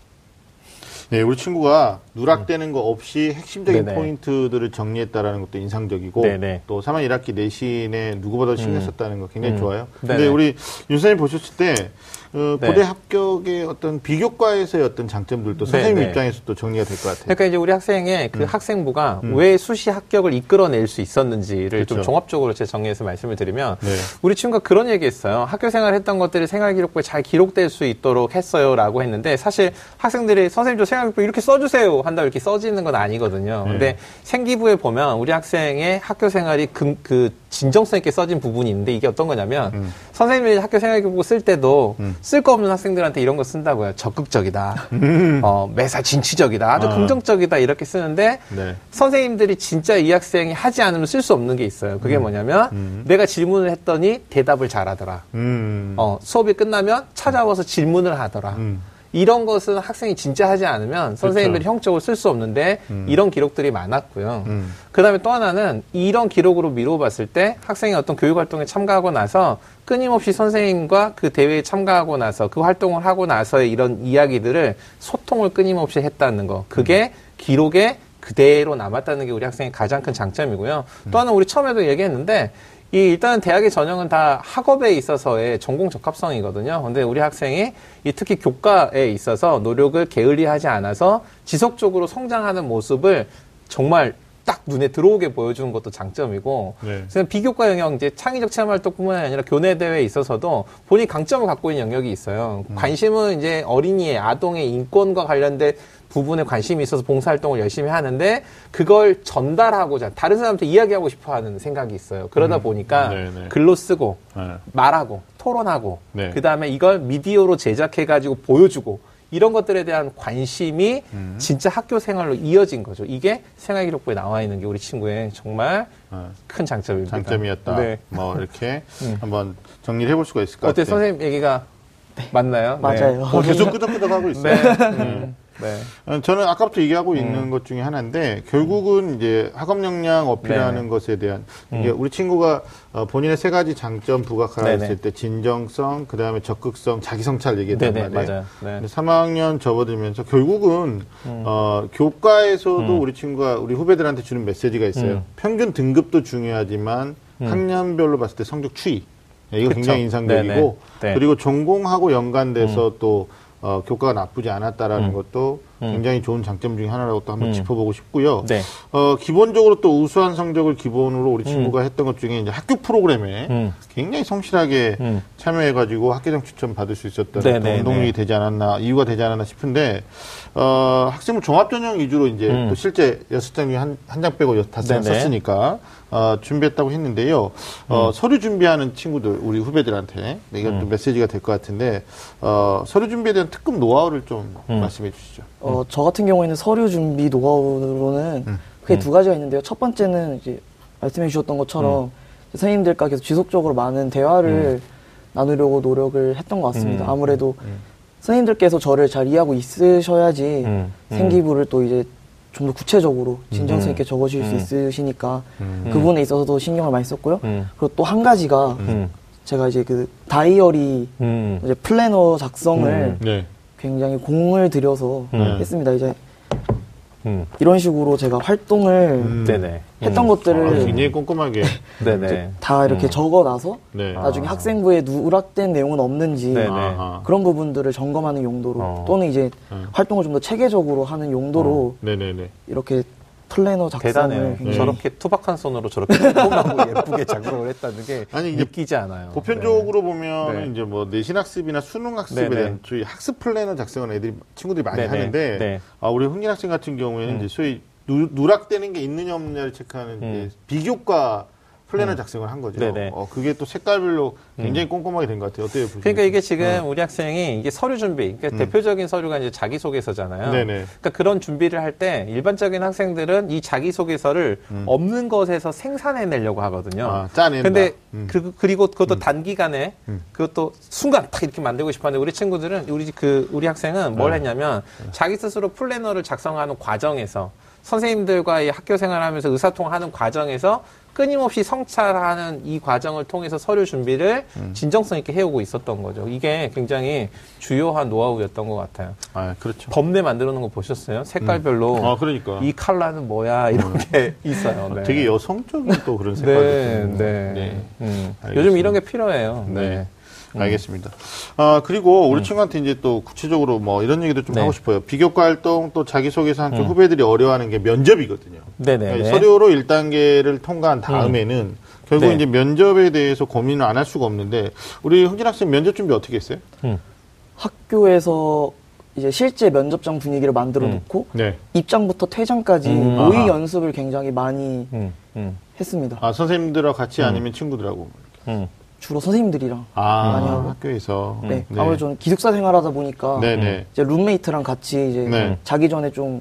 네, 우리 친구가 누락되는 거 없이 핵심적인 네네. 포인트들을 정리했다라는 것도 인상적이고 네네. 또 3학 1학기 내신에 누구보다 신경 썼다는 거 굉장히 음. 좋아요. 근데 네네. 우리 윤사님 보셨을 때 어, 네. 고대 합격의 어떤 비교과에서의 어떤 장점들도 선생님 네네. 입장에서도 정리가 될 것 같아요. 그러니까 이제 우리 학생의 그 학생부가 음. 왜 수시 합격을 이끌어낼 수 있었는지를 그렇죠. 좀 종합적으로 제 정리해서 말씀을 드리면 네. 우리 친구가 그런 얘기했어요. 학교 생활 했던 것들이 생활 기록부에 잘 기록될 수 있도록 했어요라고 했는데 사실 학생들이 선생님 저 생활 기록부 이렇게 써주세요 한다고 이렇게 써지는 건 아니거든요. 네. 근데 생기부에 보면 우리 학생의 학교 생활이 그, 그 진정성 있게 써진 부분이 있는데 이게 어떤 거냐면 음. 선생님이 학교 생활 기록부 쓸 때도 음. 쓸 거 없는 학생들한테 이런 거 쓴다고요. 적극적이다. 어, 매사 진취적이다. 아주 아. 긍정적이다. 이렇게 쓰는데 네. 선생님들이 진짜 이 학생이 하지 않으면 쓸 수 없는 게 있어요. 그게 뭐냐면 음. 내가 질문을 했더니 대답을 잘하더라. 음. 어, 수업이 끝나면 찾아와서 질문을 하더라. 음. 이런 것은 학생이 진짜 하지 않으면 선생님들이 그렇죠. 형적으로 쓸 수 없는데 이런 기록들이 많았고요. 음. 그 다음에 또 하나는 이런 기록으로 미루어 봤을 때 학생이 어떤 교육 활동에 참가하고 나서 끊임없이 선생님과 그 대회에 참가하고 나서 그 활동을 하고 나서의 이런 이야기들을 소통을 끊임없이 했다는 거. 그게 기록에 그대로 남았다는 게 우리 학생의 가장 큰 장점이고요. 또 하나 우리 처음에도 얘기했는데 이 일단은 대학의 전형은 다 학업에 있어서의 전공 적합성이거든요. 근데 우리 학생이 이 특히 교과에 있어서 노력을 게을리하지 않아서 지속적으로 성장하는 모습을 정말 딱 눈에 들어오게 보여주는 것도 장점이고 네. 그래서 비교과 영역 이제 창의적 체험 활동뿐만 아니라 교내 대회에 있어서도 본인 강점을 갖고 있는 영역이 있어요. 관심은 이제 어린이의 아동의 인권과 관련된 부분에 관심이 있어서 봉사활동을 열심히 하는데 그걸 전달하고자 다른 사람한테 이야기하고 싶어하는 생각이 있어요. 그러다 보니까 네네. 글로 쓰고 네. 말하고 토론하고 네. 그 다음에 이걸 미디어로 제작해가지고 보여주고 이런 것들에 대한 관심이 음. 진짜 학교 생활로 이어진 거죠. 이게 생활기록부에 나와 있는 게 우리 친구의 정말 어, 큰 장점입니다. 장점이었다. 네. 뭐 이렇게 한번 정리를 해볼 수가 있을 것 어때 같아요. 선생님 얘기가 맞나요? 맞아요. 어, 계속 끄덕끄덕 하고 있어요. 네. 음. 네. 어, 저는 아까부터 얘기하고 있는 것 중에 하나인데 결국은 이제 학업 역량 어필하는 네. 것에 대한 이게 우리 친구가 어, 본인의 세 가지 장점 부각하였을. 때 진정성, 그 다음에 적극성, 자기 성찰 얘기했단 네네, 말이에요. 맞아요. 네. 근데 3학년 접어들면서 결국은 어, 교과에서도 우리 친구가 우리 후배들한테 주는 메시지가 있어요. 음. 평균 등급도 중요하지만 학년별로 봤을 때 성적 추이. 네, 이거 그쵸. 굉장히 인상적이고. 네. 그리고 전공하고 연관돼서 또 어, 교과가 나쁘지 않았다라는 음. 것도 굉장히 좋은 장점 중에 하나라고 또 한번 음. 짚어보고 싶고요. 네. 어, 기본적으로 또 우수한 성적을 기본으로 우리 친구가 했던 것 중에 이제 학교 프로그램에 음. 굉장히 성실하게 음. 참여해가지고 학교장 추천 받을 수 있었던 네, 또 네, 운동력이 네. 되지 않았나 이유가 되지 않았나 싶은데 어, 학생부 종합전형 위주로 이제 음. 또 실제 여섯 장 중에 한 한 장 빼고 여- 다섯 장 네네. 썼으니까 어, 준비했다고 했는데요. 어, 음. 서류 준비하는 친구들 우리 후배들한테 네, 이건 좀 메시지가 될 것 같은데 어, 서류 준비에 대한 특급 노하우를 좀 음. 말씀해 주시죠. 어, 저 같은 경우에는 서류 준비 노하우로는 음. 크게 두 가지가 있는데요. 첫 번째는 이제 말씀해 주셨던 것처럼 음. 선생님들과 계속 지속적으로 많은 대화를 나누려고 노력을 했던 것 같습니다. 음. 아무래도 선생님들께서 저를 잘 이해하고 있으셔야지 음. 음. 생기부를 또 이제 좀 더 구체적으로 진정성 있게 음. 적어주실 음. 수 있으시니까 음. 그 부분에 있어서도 신경을 많이 썼고요. 음. 그리고 또 한 가지가 음. 제가 이제 그 다이어리 음. 이제 플래너 작성을 음. 네. 굉장히 공을 들여서 음. 했습니다. 이제 음. 이런 식으로 제가 활동을 음. 네네. 했던 음. 것들을 아, 굉장히 꼼꼼하게. 네네. 다 이렇게 음. 적어놔서 네. 나중에 아. 학생부에 누락된 내용은 없는지 네네. 아하. 그런 부분들을 점검하는 용도로 어. 또는 이제 음. 활동을 좀 더 체계적으로 하는 용도로 네네네. 이렇게 플래너 작성을 대단해요. 굉장히 저렇게 투박한 손으로 저렇게 꼼꼼하고 예쁘게 작성을 했다는 게 아니, 이게 믿기지 않아요. 보편적으로 보면 네. 이제 뭐 내신 학습이나 수능 학습에 네네. 대한 저희 학습 플래너 작성은 애들이 친구들이 많이 네네. 하는데 네. 아, 우리 흥진 학생 같은 경우에는 음. 이제 소위 누, 누락되는 게 있느냐 없느냐를 체크하는 이제 음. 비교과 플래너 작성을 한 거죠. 네네. 어, 그게 또 색깔별로 굉장히 꼼꼼하게 된 것 같아요. 어때요? 보시면? 그러니까 이게 지금 우리 학생이 이게 서류 준비, 그러니까 음. 대표적인 서류가 이제 자기소개서잖아요. 네네. 그러니까 그런 준비를 할 때 일반적인 학생들은 이 자기소개서를 없는 것에서 생산해내려고 하거든요. 음. 아, 짜낸다. 근데 음. 그, 그리고 그것도 단기간에 음. 그것도 순간 탁 이렇게 만들고 싶었는데 우리 친구들은 우리 그 우리 학생은 뭘 네. 했냐면 자기 스스로 플래너를 작성하는 과정에서 선생님들과의 학교 생활하면서 의사통하는 과정에서 끊임없이 성찰하는 이 과정을 통해서 서류 준비를 음. 진정성 있게 해오고 있었던 거죠. 이게 굉장히 주요한 노하우였던 것 같아요. 아, 그렇죠. 법내 만들어 놓은 거 보셨어요? 색깔별로 아, 그러니까. 이 컬러는 뭐야 이런 게 있어요. 네. 되게 여성적인 또 그런 색깔도 네. 네. 네. 음. 요즘 이런 게 필요해요. 네. 네. 알겠습니다. 아, 그리고 우리 친구한테 이제 또 구체적으로 뭐 이런 얘기도 좀 네. 하고 싶어요. 비교과 활동 또 자기소개서 한쪽 음. 후배들이 어려워하는 게 면접이거든요. 네네. 그러니까 서류로 1단계를 통과한 다음에는 결국 네. 이제 면접에 대해서 고민을 안 할 수가 없는데 우리 흥진 학생 면접 준비 어떻게 했어요? 음. 학교에서 이제 실제 면접장 분위기를 만들어 음. 놓고 네. 입장부터 퇴장까지 음. 모의 아하. 연습을 굉장히 많이 음, 음, 했습니다. 아, 선생님들하고 같이 음. 아니면 친구들하고. 음. 주로 선생님들이랑 아, 많이 하고. 학교에서. 네. 네. 아무래도 저는 기숙사 생활하다 보니까 네네. 이제 룸메이트랑 같이 이제 네. 자기 전에 좀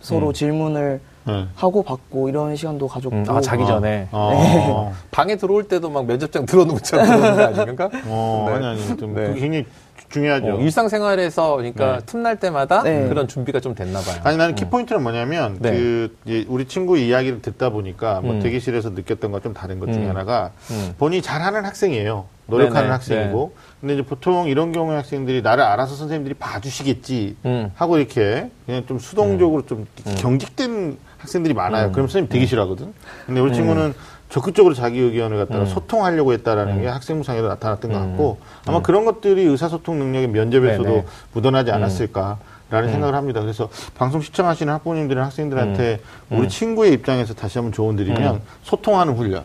서로 음. 질문을 네. 하고 받고 이런 시간도 가졌고 음. 아, 자기 전에. 어, 방에 들어올 때도 막 면접장 것처럼 들어오는 거 아닌가? 어, 네. 아니, 아니. 좀 네. 굉장히 중요하죠. 어, 일상생활에서 그러니까 네. 틈날 때마다 네. 그런 준비가 좀 됐나 봐요. 아니 나는 음. 키포인트는 뭐냐면 네. 그 이제 우리 친구 이야기를 듣다 보니까 뭐 음. 대기실에서 느꼈던 것 좀 다른 것 중에 음. 하나가 음. 본인이 잘하는 학생이에요. 노력하는 네네. 학생이고 근데 이제 보통 이런 경우에 학생들이 나를 알아서 선생님들이 봐주시겠지 음. 하고 이렇게 그냥 좀 수동적으로 좀 경직된 학생들이 많아요. 음. 그럼 선생님 되게 싫어하거든. 근데 우리 친구는 적극적으로 자기 의견을 갖다가 음. 소통하려고 했다라는 게 학생부상에도 나타났던 것 음. 같고 아마 그런 것들이 의사소통 능력의 면접에서도 네네. 묻어나지 음. 않았을까 라는 생각을 합니다. 그래서 방송 시청하시는 학부모님들이나 학생들한테 우리 친구의 입장에서 다시 한번 조언 드리면 소통하는 훈련.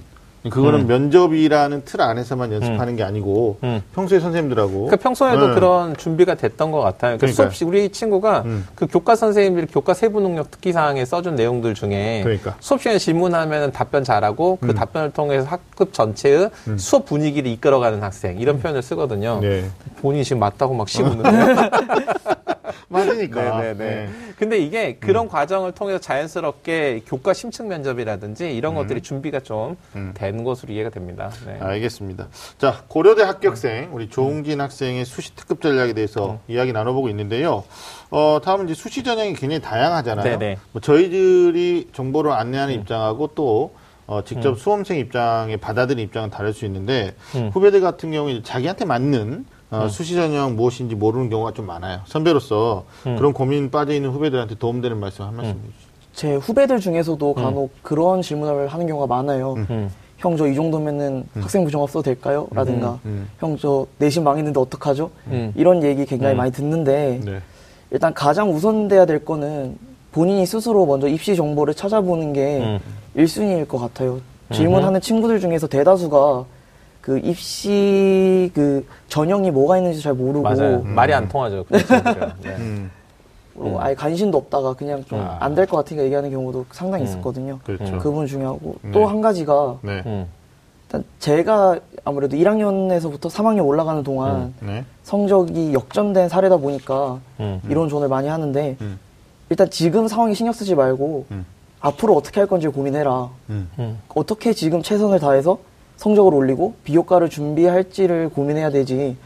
그거는 음. 면접이라는 틀 안에서만 연습하는 게 아니고 음. 평소에 선생님들하고 그러니까 평소에도 네. 그런 준비가 됐던 것 같아요. 그러니까. 수업 시 우리 친구가 음. 그 교과 선생님들이 교과 세부 능력 특기 사항에 써준 내용들 중에 그러니까. 수업 시간에 질문하면 답변 잘하고 그 음. 답변을 통해서 학급 전체의 수업 분위기를 이끌어가는 학생 이런 표현을 쓰거든요. 네. 본인이 지금 맞다고 막 씹는데. 맞으니까. 네네 네. 근데 이게 그런 과정을 통해서 자연스럽게 교과 심층 면접이라든지 이런 것들이 준비가 좀 음. 된 것으로 이해가 됩니다. 네. 알겠습니다. 자, 고려대 합격생, 우리 조웅진 학생의 수시 특급 전략에 대해서 이야기 나눠보고 있는데요. 어, 다음은 이제 수시 전형이 굉장히 다양하잖아요. 네네. 뭐 저희들이 정보를 안내하는 입장하고 또 어, 직접 수험생 입장에 받아들인 입장은 다를 수 있는데 음. 후배들 같은 경우에 자기한테 맞는 어, 수시 전형 무엇인지 모르는 경우가 좀 많아요. 선배로서 음. 그런 고민 빠져 있는 후배들한테 도움되는 말씀 한 말씀 해주시죠. 제 후배들 중에서도 간혹 그런 질문을 하는 경우가 많아요. 음. 형저 이 정도면은 학생부 종합 써도 될까요? 라든가 음. 형저 내신 망했는데 어떡하죠? 음. 이런 얘기 굉장히 음. 많이 듣는데 네. 일단 가장 우선돼야 될 거는 본인이 스스로 먼저 입시 정보를 찾아보는 게 음. 1순위일 것 같아요. 질문하는 친구들 중에서 대다수가 그 입시 그 전형이 뭐가 있는지 잘 모르고 맞아요. 말이 안 통하죠. 그. 네. 음, 뭐 아예 관심도 없다가 그냥 좀 아. 안될 것 같으니까 얘기하는 경우도 상당히 음. 있었거든요. 그렇죠. 음. 그 부분 중요하고 네. 또한 가지가 네. 음. 일단 제가 아무래도 1학년에서부터 3학년 올라가는 동안 네. 성적이 역전된 사례다 보니까 음. 이론 조언을 많이 하는데 음. 일단 지금 상황에 신경 쓰지 말고 음. 앞으로 어떻게 할 건지 고민해라. 음. 음. 어떻게 지금 최선을 다해서 성적을 올리고 비효과를 준비할지를 고민해야 되지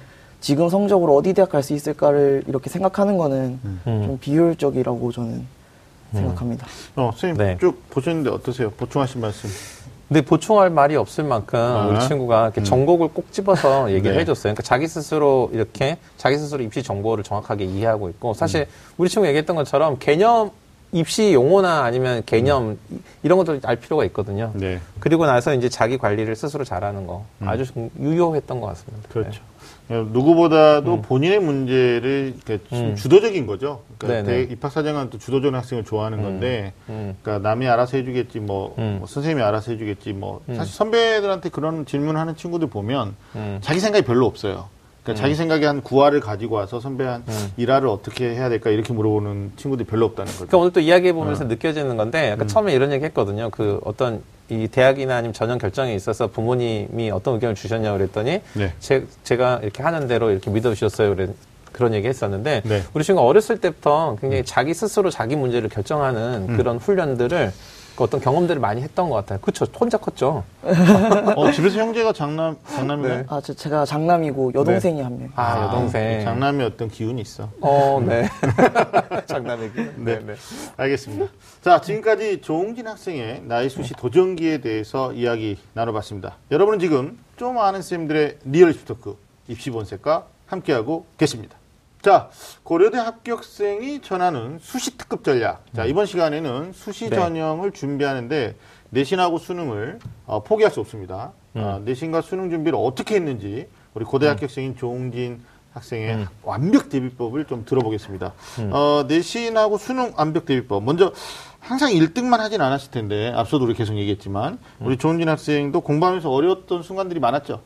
지금 성적으로 어디 대학 갈 수 있을까를 이렇게 생각하는 거는 음. 좀 비효율적이라고 저는 생각합니다. 어, 선생님 네. 쭉 보셨는데 어떠세요? 보충하신 말씀. 근데 보충할 말이 없을 만큼 우리 친구가 이렇게 전곡을 꼭 집어서 얘기를 네. 해줬어요. 그러니까 자기 스스로 이렇게 자기 스스로 입시 정보를 정확하게 이해하고 있고 사실 우리 친구 얘기했던 것처럼 개념 입시 용어나 아니면 개념 이- 이런 것들 알 필요가 있거든요. 네. 그리고 나서 이제 자기 관리를 스스로 잘하는 거 아주 좀 유효했던 것 같습니다. 그렇죠. 어, 누구보다도 본인의 문제를 음. 주도적인 거죠. 그러니까 네네. 대- 입학사정은 또 주도적인 학생을 좋아하는 건데, 음. 그러니까 남이 알아서 해주겠지, 뭐, 음. 뭐 선생님이 알아서 해주겠지, 뭐 사실 선배들한테 그런 질문하는 친구들 보면 음. 자기 생각이 별로 없어요. 그러니까 자기 생각에 한 9화를 가지고 와서 선배 한 음. 1화를 어떻게 해야 될까 이렇게 물어보는 친구들이 별로 없다는 거죠. 그러니까 오늘 또 이야기해 어. 보면서 느껴지는 건데, 음. 약간 처음에 이런 얘기 했거든요. 그 어떤 이 대학이나 아니면 전형 결정에 있어서 부모님이 어떤 의견을 주셨냐고 그랬더니, 네. 제, 제가 이렇게 하는 대로 이렇게 믿어주셨어요. 그래, 그런 얘기 했었는데, 네. 우리 친구가 어렸을 때부터 굉장히 자기 스스로 자기 문제를 결정하는 음. 그런 훈련들을 그 어떤 경험들을 많이 했던 것 같아요. 그쵸. 혼자 컸죠. 어, 집에서 형제가 장남, 장남이네. 네. 아, 저, 제가 장남이고 여동생이 한 명. 아, 여동생. 장남의 어떤 기운이 있어. 어, 네. 장남에게. 네, 네. 알겠습니다. 자, 지금까지 조홍진 학생의 나의 수시 도전기에 대해서 이야기 나눠봤습니다. 여러분은 지금 좀 아는 쌤들의 리얼 토크 입시 본색과 함께하고 계십니다. 자, 고려대 합격생이 전하는 수시 특급 전략. 자, 이번 시간에는 수시 네. 전형을 준비하는데 내신하고 수능을 어, 포기할 수 없습니다. 어, 내신과 수능 준비를 어떻게 했는지 우리 고대 합격생인 조홍진 학생의 완벽 대비법을 좀 들어보겠습니다. 어, 내신하고 수능 완벽 대비법. 먼저 항상 1등만 하진 않았을 텐데 앞서도 우리 계속 얘기했지만 우리 조홍진 학생도 공부하면서 어려웠던 순간들이 많았죠.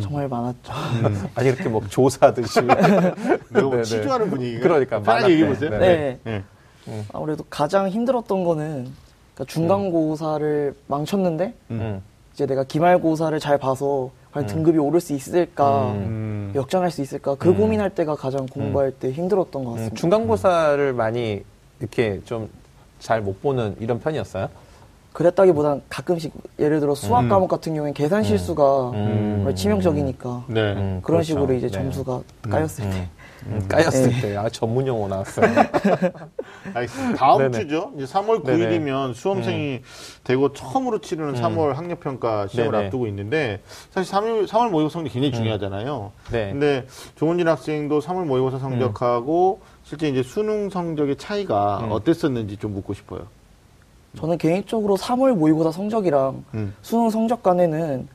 정말 많았죠. 아니, 이렇게 뭐 조사하듯이. 내가 뭐 네네. 치주하는 분위기가 그러니까 많았네. 얘기해 보세요. 네. 네. 네. 아무래도 가장 힘들었던 거는 그러니까 중간고사를 망쳤는데 음. 이제 내가 기말고사를 잘 봐서 과연 등급이 오를 수 있을까, 음. 역전할 수 있을까, 그 고민할 때가 가장 공부할 때 힘들었던 것 음, 같습니다. 중간고사를 많이 이렇게 좀 잘 못 보는 이런 편이었어요? 그랬다기보단 가끔씩 예를 들어 수학 과목 같은 경우엔 계산 실수가 음. 치명적이니까 네. 음, 그런 그렇죠. 식으로 이제 네. 점수가 까였을 때 음, 까였을 네. 때. 아, 전문 용어 나왔어요. 알겠습니다. 다음 네네. 주죠. 이제 3월 네네. 음. 9일이면 수험생이 되고 처음으로 치르는 3월 학력평가 시험을 네네. 앞두고 있는데 사실 3월, 3월 모의고사 성적이 굉장히 중요하잖아요. 네. 근데 조은진 학생도 3월 모의고사 성적하고 실제 이제 수능 성적의 차이가 음. 어땠었는지 좀 묻고 싶어요. 저는 개인적으로 3월 모의고사 성적이랑 음. 수능 성적 간에는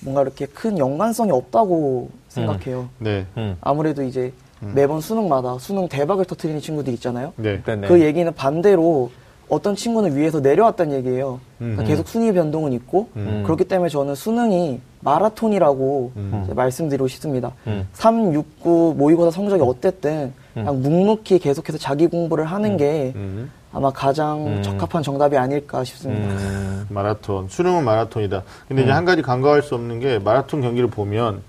뭔가 이렇게 큰 연관성이 없다고 생각해요. 네. 음. 아무래도 이제 매번 수능마다 수능 대박을 터트리는 친구들 있잖아요. 네. 네네. 그 얘기는 반대로 어떤 친구는 위에서 내려왔다는 얘기예요. 그러니까 음. 계속 순위 변동은 있고 음. 그렇기 때문에 저는 수능이 마라톤이라고 음. 말씀드리고 싶습니다. 음. 3, 6, 9 모의고사 성적이 어땠든 그냥 묵묵히 계속해서 자기 공부를 하는 게 음. 아마 가장 적합한 정답이 아닐까 싶습니다. 음. 마라톤. 수능은 마라톤이다. 근데 이제 한 가지 간과할 수 없는 게 마라톤 경기를 보면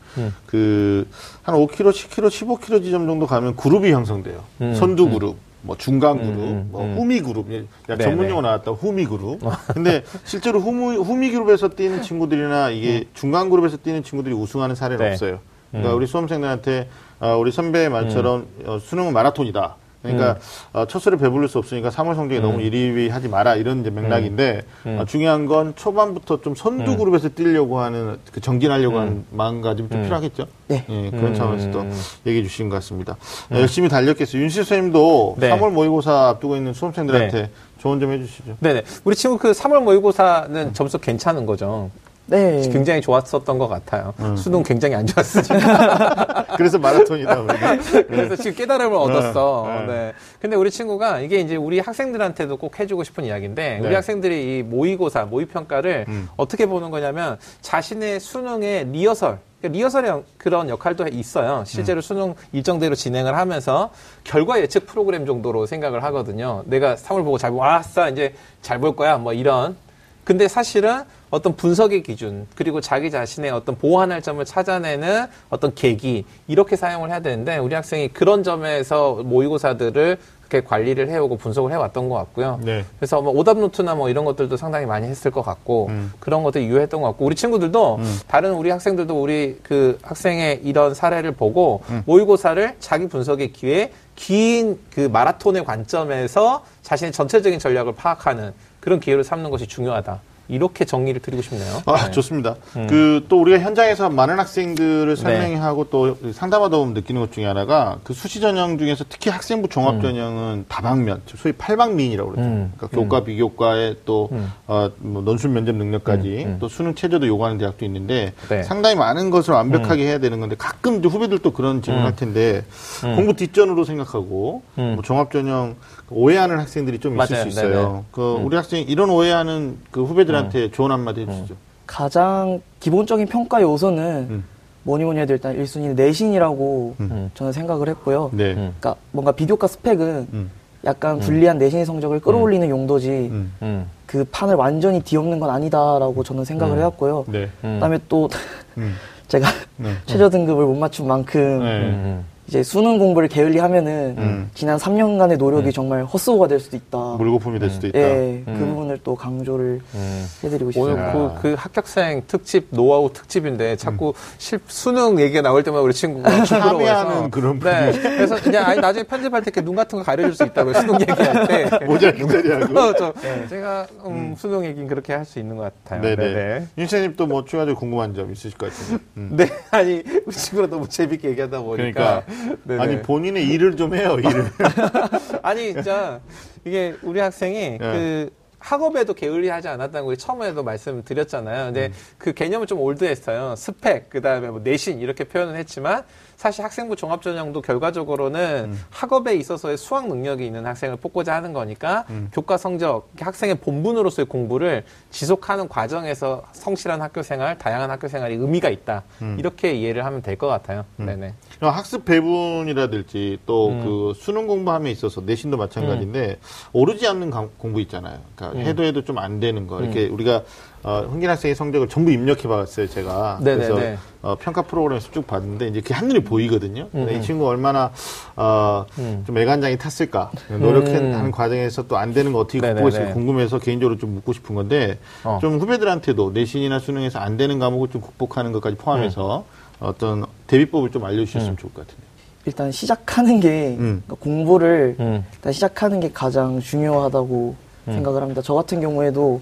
그 한 5km, 10km, 15km 지점 정도 가면 그룹이 형성돼요. 음. 선두 그룹. 뭐 중간 그룹, 음, 뭐 음. 후미 그룹, 야 네네. 전문 용어 나왔다 후미 그룹. 근데 실제로 후미, 후미 그룹에서 뛰는 친구들이나 이게 중간 그룹에서 뛰는 친구들이 우승하는 사례는 네. 없어요. 그러니까 우리 수험생들한테 어, 우리 선배의 말처럼 어, 수능은 마라톤이다. 그러니까 어, 첫 술에 배부를 수 없으니까 3월 성적이 너무 일희일비 하지 마라 이런 이제 맥락인데 어, 중요한 건 초반부터 좀 선두 그룹에서 뛰려고 하는 그 정진하려고 하는 마음가짐이 좀 필요하겠죠. 네. 예, 그런 음. 차원에서 또 얘기해 주신 것 같습니다. 어, 열심히 달렸겠어요. 윤실 선생님도 네. 3월 모의고사 앞두고 있는 수험생들한테 조언 좀 해주시죠. 네네. 우리 친구 그 3월 모의고사는 점수 괜찮은 거죠. 네. 굉장히 좋았었던 것 같아요. 음. 수능 굉장히 안 좋았으니까. 그래서 마라톤이다. 우리가. 그래서 지금 깨달음을 얻었어. 네. 네. 근데 우리 친구가 이게 이제 우리 학생들한테도 꼭 해주고 싶은 이야기인데 우리 네. 학생들이 이 모의고사, 모의평가를 음. 어떻게 보는 거냐면 자신의 수능의 리허설, 그러니까 리허설의 영- 그런 역할도 있어요. 음. 실제로 수능 일정대로 진행을 하면서 결과 예측 프로그램 정도로 생각을 하거든요. 내가 3월 보고 잘, 왔어. 이제 잘 볼 거야. 뭐 이런. 근데 사실은 어떤 분석의 기준 그리고 자기 자신의 어떤 보완할 점을 찾아내는 어떤 계기 이렇게 사용을 해야 되는데 우리 학생이 그런 점에서 모의고사들을 그렇게 관리를 해오고 분석을 해왔던 것 같고요. 네. 그래서 뭐 오답 노트나 뭐 이런 것들도 상당히 많이 했을 것 같고 음. 그런 것들이 유효했던 것 같고 우리 친구들도 다른 우리 학생들도 우리 그 학생의 이런 사례를 보고 음. 모의고사를 자기 분석의 기회에 긴그 마라톤의 관점에서 자신의 전체적인 전략을 파악하는 그런 기회를 삼는 것이 중요하다. 이렇게 정리를 드리고 싶네요. 아, 네. 좋습니다. 그, 또 우리가 현장에서 많은 학생들을 네. 설명하고 또 상담하다 보면 느끼는 것 중에 하나가 그 수시 전형 중에서 특히 학생부 종합 전형은 다방면, 소위 팔방미인이라고 그러죠. 음. 그러니까 교과, 비교과에 또, 음. 어, 뭐 논술 면접 능력까지 음, 음. 또 수능 체제도 요구하는 대학도 있는데 네. 상당히 많은 것을 완벽하게 해야 되는 건데 가끔 이제 후배들도 그런 질문 할 텐데 음. 공부 뒷전으로 생각하고 음. 뭐 종합 전형 오해하는 학생들이 좀 있을 맞아요. 수 있어요. 네네. 그 음. 우리 학생이 이런 오해하는 그 후배들한테 조언 한마디 해주시죠. 가장 기본적인 평가 요소는 음. 뭐니 뭐니 해도 일단 1순위 내신이라고 음. 저는 생각을 했고요. 네. 음. 그러니까 뭔가 비교과 스펙은 음. 약간 불리한 내신 성적을 끌어올리는 용도지 음. 음. 그 판을 완전히 뒤엎는 건 아니다라고 저는 생각을 음. 해왔고요. 네. 음. 그다음에 또 음. 제가 네. 최저 등급을 못 맞춘 만큼 네. 음. 이제 수능 공부를 게을리 하면은 음. 지난 3년간의 노력이 정말 헛수고가 될 수도 있다. 물거품이 될 수도 있다. 예, 그 음. 부분을 또 강조를 음. 해드리고 오늘 싶습니다. 그, 그 합격생 특집 노하우 특집인데 자꾸 실, 수능 얘기가 나올 때마다 우리 친구가 참여하는 부끄러워해서 그런 네. 그래서 그냥 아니 나중에 편집할 때 이렇게 눈 같은 거 가려줄 수 있다고 수능 얘기할 때 모자 기다리하고. 어, 저, 제가 음, 수능 얘기는 그렇게 할 수 있는 것 같아요. 네네. 네네. 윤세님 또 뭐 추가적으로 궁금한 점 있으실 것 같은데. 음. 네, 아니 우리 친구가 너무 재밌게 얘기하다 보니까 그러니까 네네. 아니 본인의 일을 좀 해요. 일을. 아니 진짜 이게 우리 학생이 그 학업에도 게을리하지 않았다는 걸 처음에도 말씀드렸잖아요. 근데 그 개념은 좀 올드했어요. 스펙, 그 다음에 뭐 내신 이렇게 표현을 했지만 사실 학생부 종합전형도 결과적으로는 학업에 있어서의 수학 능력이 있는 학생을 뽑고자 하는 거니까 교과 성적, 학생의 본분으로서의 공부를 지속하는 과정에서 성실한 학교 생활, 다양한 학교 생활이 의미가 있다. 이렇게 이해를 하면 될 것 같아요. 네네. 학습 배분이라든지 또 음. 그 수능 공부함에 있어서 내신도 마찬가지인데 오르지 않는 강- 공부 있잖아요. 그러니까 음. 해도 해도 좀 안 되는 거. 이렇게 우리가 어, 흥긴 학생의 성적을 전부 입력해 봤어요, 제가. 네네네. 그래서 어, 평가 프로그램에서 쭉 봤는데 이제 그게 한눈에 보이거든요. 음. 이 친구 얼마나 어, 음. 좀 애간장이 탔을까. 노력하는 음. 과정에서 또 안 되는 거 어떻게 네네네. 극복했을까 궁금해서 개인적으로 좀 묻고 싶은 건데 어. 좀 후배들한테도 내신이나 수능에서 안 되는 과목을 좀 극복하는 것까지 포함해서 어떤 대비법을 좀 알려주셨으면 음. 좋을 것 같은데. 일단 시작하는 게 음. 그러니까 공부를 음. 일단 시작하는 게 가장 중요하다고 생각을 합니다. 저 같은 경우에도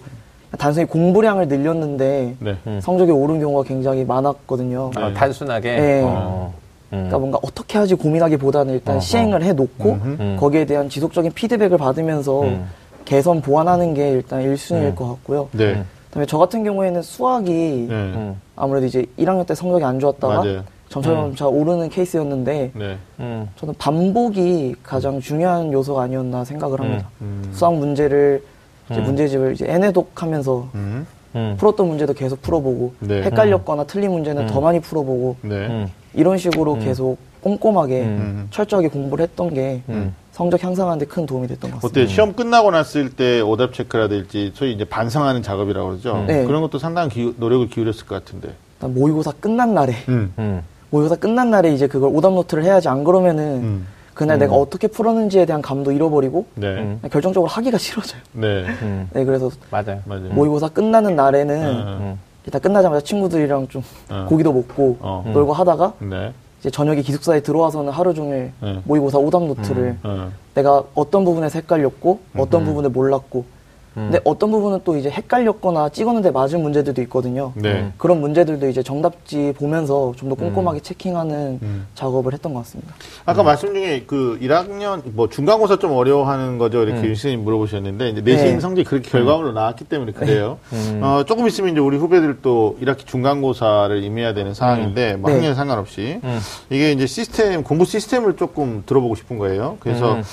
단순히 공부량을 늘렸는데 네. 음. 성적이 오른 경우가 굉장히 많았거든요. 아, 단순하게. 네. 어. 음. 그러니까 뭔가 어떻게 하지 고민하기보다는 일단 어허. 시행을 해놓고 음흠. 음. 거기에 대한 지속적인 피드백을 받으면서 음. 개선 보완하는 게 일단 1순위일 음. 것 같고요. 네. 음. 그다음에 저 같은 경우에는 수학이 네. 음. 아무래도 이제 1학년 때 성적이 안 좋았다가 맞아요. 점차점차 오르는 케이스였는데 네. 음. 저는 반복이 가장 중요한 요소가 아니었나 생각을 합니다. 음. 수학 문제를 이제 음. 문제집을 이제 애내독하면서 음. 음. 풀었던 문제도 계속 풀어보고 네. 헷갈렸거나 틀린 문제는 음. 더 많이 풀어보고 네. 음. 이런 식으로 음. 계속 꼼꼼하게 음. 철저하게 공부를 했던 게 음. 성적 향상하는데 큰 도움이 됐던 것 같습니다. 어때 시험 끝나고 났을 때 오답 체크라든지 소위 이제 반성하는 작업이라고 그러죠. 네. 그런 것도 상당한 기- 노력을 기울였을 것 같은데. 모의고사 끝난 날에 음. 음. 모의고사 끝난 날에 이제 그걸 오답 노트를 해야지 안 그러면은 음. 그날 내가 어떻게 풀었는지에 대한 감도 잃어버리고 네. 음. 결정적으로 하기가 싫어져요. 네. 음. 네, 그래서 맞아요. 맞아요. 모의고사 끝나는 날에는 음. 음. 일단 끝나자마자 친구들이랑 좀 어. 고기도 먹고 어. 놀고 하다가 네. 이제 저녁에 기숙사에 들어와서는 하루 종일 네. 모의고사 오답 노트를 어. 내가 어떤 부분에서 헷갈렸고 어떤 부분에 몰랐고 음. 근데 어떤 부분은 또 이제 헷갈렸거나 찍었는데 맞은 문제들도 있거든요. 네. 그런 문제들도 이제 정답지 보면서 좀 더 꼼꼼하게 체킹하는 음. 작업을 했던 것 같습니다. 아까 말씀 중에 그 1학년 뭐 중간고사 좀 어려워하는 거죠 이렇게 음. 윤 선생님 물어보셨는데 이제 내신 네. 성적이 그렇게 결과물로 나왔기 때문에 그래요. 음. 어, 조금 있으면 이제 우리 후배들 또 1학기 중간고사를 임해야 되는 상황인데 뭐 네. 학년 상관없이 음. 이게 이제 시스템 공부 시스템을 조금 들어보고 싶은 거예요. 그래서 음.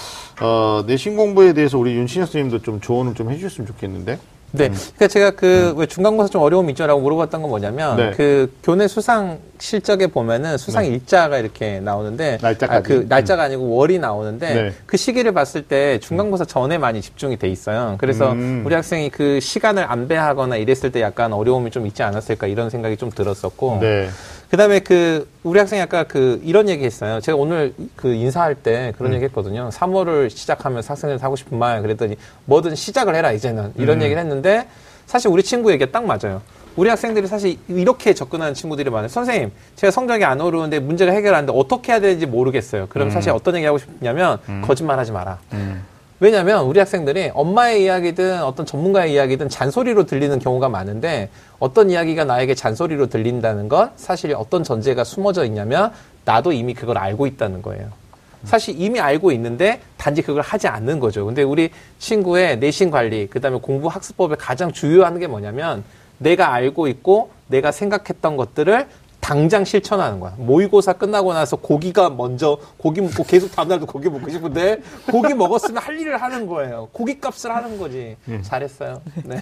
어, 내신 공부에 대해서 우리 윤신혁 선생님도 좀 조언을 좀 해주셨으면 좋겠는데. 네. 그러니까 제가 그 왜 중간고사 좀 어려움이 있죠라고 물어봤던 건 뭐냐면 네. 그 교내 수상 실적에 보면은 수상 일자가 이렇게 나오는데 날짜까지. 아, 그 날짜가 아니고 월이 나오는데 네. 그 시기를 봤을 때 중간고사 전에 많이 집중이 돼 있어요. 그래서 음. 우리 학생이 그 시간을 안배하거나 이랬을 때 약간 어려움이 좀 있지 않았을까 이런 생각이 좀 들었었고 네. 그다음에 그 우리 학생이 아까 그 이런 얘기 했어요. 제가 오늘 그 인사할 때 그런 음. 얘기 했거든요. 3월을 시작하면서 학생들한테 하고 싶은 말 그랬더니 뭐든 시작을 해라 이제는 이런 음. 얘기를 했는데 사실 우리 친구 얘기가 딱 맞아요. 우리 학생들이 사실 이렇게 접근하는 친구들이 많아요. 선생님, 제가 성적이 안 오르는데 문제가 해결하는데 어떻게 해야 되는지 모르겠어요. 그럼 사실 어떤 얘기 하고 싶냐면 거짓말 하지 마라. 음. 왜냐하면 우리 학생들이 엄마의 이야기든 어떤 전문가의 이야기든 잔소리로 들리는 경우가 많은데 어떤 이야기가 나에게 잔소리로 들린다는 건 사실 어떤 전제가 숨어져 있냐면 나도 이미 그걸 알고 있다는 거예요. 사실 이미 알고 있는데 단지 그걸 하지 않는 거죠. 근데 우리 친구의 내신 관리, 그 다음에 공부 학습법에 가장 주요한 게 뭐냐면 내가 알고 있고 내가 생각했던 것들을 당장 실천하는 거야. 모의고사 끝나고 나서 고기가 먼저 고기 먹고 계속 다음날도 고기 먹고 싶은데 고기 먹었으면 할 일을 하는 거예요. 고기 값을 하는 거지. 잘했어요. 네.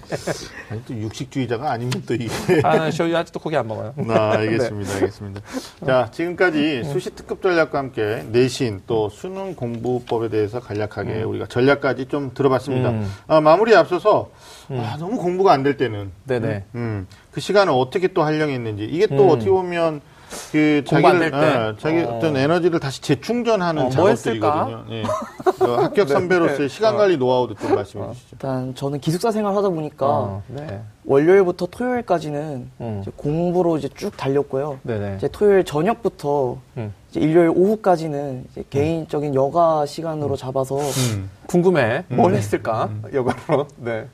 아니, 또 육식주의자가 아니면 또 이게. 아, 저희 아직도 고기 안 먹어요. 아, 알겠습니다. 알겠습니다. 자, 지금까지 수시 특급 전략과 함께 내신 또 수능 공부법에 대해서 간략하게 우리가 전략까지 좀 들어봤습니다. 음. 아, 마무리에 앞서서 아, 너무 공부가 안 될 때는 네네. 음, 그 시간을 어떻게 또 활용했는지 이게 또 음. 어떻게 보면 그 자기를 될 때? 어, 자기 어. 어. 떤 에너지를 다시 재충전하는 어, 뭐 작업들이거든요. 예. 그 합격 선배로서의 시간 관리 노하우도 좀 말씀해 주시죠. 일단 저는 기숙사 생활 하다 보니까 어, 네. 월요일부터 토요일까지는 음. 이제 공부로 이제 쭉 달렸고요. 네네. 이제 토요일 저녁부터 음. 이제 일요일 오후까지는 이제 개인적인 여가 시간으로 잡아서 음. 궁금해. 뭘 했을까? 여가로. 네.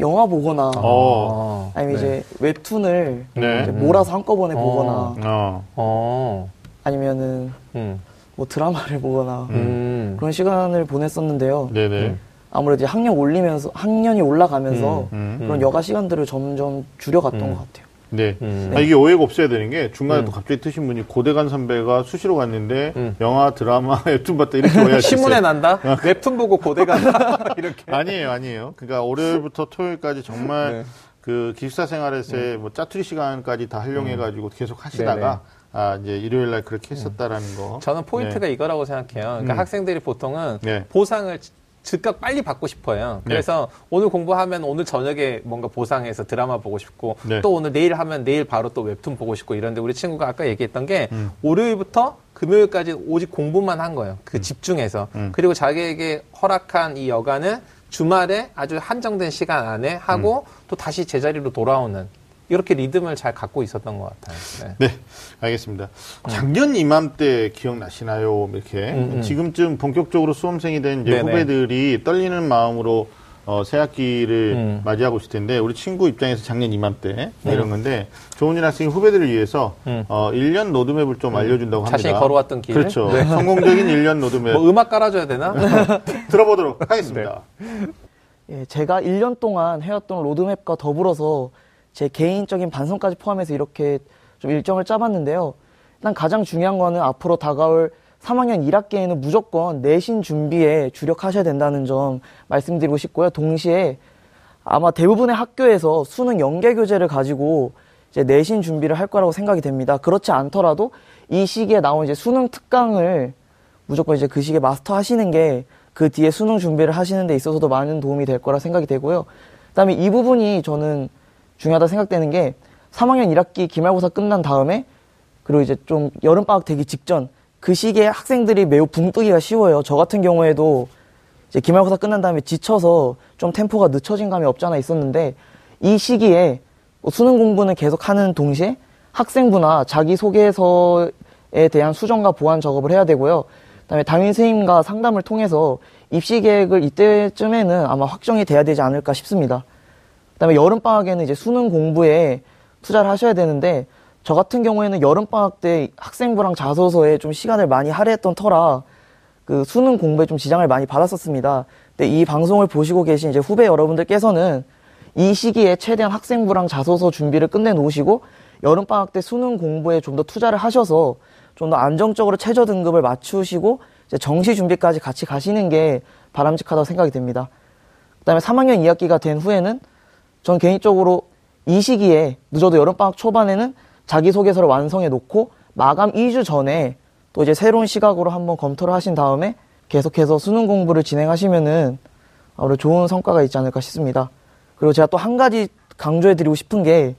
영화 보거나 어. 아니면 네. 이제 웹툰을 네. 이제 몰아서 한꺼번에 어. 보거나 어. 어. 아니면은 음. 뭐 드라마를 보거나 음. 그런 시간을 보냈었는데요. 네네. 아무래도 이제 학년 올리면서 학년이 올라가면서 음, 음. 그런 여가 시간들을 점점 줄여갔던 음. 것 같아요. 네. 음. 아, 이게 오해가 없어야 되는 게 중간에 음. 또 갑자기 트신 분이 고대간 선배가 수시로 갔는데 음. 영화, 드라마, 웹툰 봤다 이렇게 수 신문에. 난다? 웹툰 보고 고대 간다? 이렇게. 아니에요, 아니에요. 그러니까 월요일부터 토요일까지 정말 네. 그 기숙사 생활에서의 뭐 짜투리 시간까지 다 활용해가지고 계속 하시다가 네네. 아 이제 일요일 날 그렇게 했었다라는 거. 저는 포인트가 이거라고 생각해요. 그러니까 음. 학생들이 보통은 네. 보상을 즉각 빨리 받고 싶어요. 그래서 오늘 공부하면 오늘 저녁에 뭔가 보상해서 드라마 보고 싶고 네. 또 오늘 내일 하면 내일 바로 또 웹툰 보고 싶고 이런데 우리 친구가 아까 얘기했던 게 음. 월요일부터 금요일까지 오직 공부만 한 거예요. 그 집중해서. 음. 그리고 자기에게 허락한 이 여가는 주말에 아주 한정된 시간 안에 하고 음. 또 다시 제자리로 돌아오는 이렇게 리듬을 잘 갖고 있었던 것 같아요. 네. 네, 알겠습니다. 작년 이맘때 기억나시나요? 이렇게 음, 음. 지금쯤 본격적으로 수험생이 된. 후배들이 떨리는 마음으로 어, 새 학기를 음. 맞이하고 있을 텐데 우리 친구 입장에서 작년 이맘때 이런 건데 조은진 학생이 후배들을 위해서 음. 어, 1년 로드맵을 좀 알려준다고 합니다. 자신이 걸어왔던 길. 그렇죠. 네. 성공적인 1년 로드맵 뭐 음악 깔아줘야 되나? 들어보도록 하겠습니다. 예, 제가 1년 동안 해왔던 로드맵과 더불어서 제 개인적인 반성까지 포함해서 이렇게 좀 일정을 짜봤는데요. 일단 가장 중요한 거는 앞으로 다가올 3학년 1학기에는 무조건 내신 준비에 주력하셔야 된다는 점 말씀드리고 싶고요. 동시에 아마 대부분의 학교에서 수능 연계 교재를 가지고 이제 내신 준비를 할 거라고 생각이 됩니다. 그렇지 않더라도 이 시기에 나온 이제 수능 특강을 무조건 이제 그 시기에 마스터 하시는 게 그 뒤에 수능 준비를 하시는 데 있어서도 많은 도움이 될 거라 생각이 되고요. 그다음에 이 부분이 저는 중요하다 생각되는 게 3학년 1학기 기말고사 끝난 다음에 그리고 이제 좀 여름방학 되기 직전 그 시기에 학생들이 매우 붕뜨기가 쉬워요. 저 같은 경우에도 이제 기말고사 끝난 다음에 지쳐서 좀 템포가 늦춰진 감이 없지 않아 있었는데 이 시기에 뭐 수능 공부는 계속 하는 동시에 학생부나 자기소개서에 대한 수정과 보완 작업을 해야 되고요. 그다음에 담임 선생님과 상담을 통해서 입시 계획을 이때쯤에는 아마 확정이 돼야 되지 않을까 싶습니다. 그다음에 여름 방학에는 이제 수능 공부에 투자를 하셔야 되는데 저 같은 경우에는 여름 방학 때 학생부랑 자소서에 좀 시간을 많이 할애했던 터라 그 수능 공부에 좀 지장을 많이 받았었습니다. 근데 이 방송을 보시고 계신 이제 후배 여러분들께서는 이 시기에 최대한 학생부랑 자소서 준비를 끝내 놓으시고 여름 방학 때 수능 공부에 좀 더 투자를 하셔서 좀 더 안정적으로 최저 등급을 맞추시고 정시 준비까지 같이 가시는 게 바람직하다고 생각이 됩니다. 그다음에 3학년 2학기가 된 후에는 전 개인적으로 이 시기에 늦어도 여름방학 초반에는 자기소개서를 완성해 놓고 마감 2주 전에 또 이제 새로운 시각으로 한번 검토를 하신 다음에 계속해서 수능 공부를 진행하시면은 아무래도 좋은 성과가 있지 않을까 싶습니다. 그리고 제가 또 한 가지 강조해 드리고 싶은 게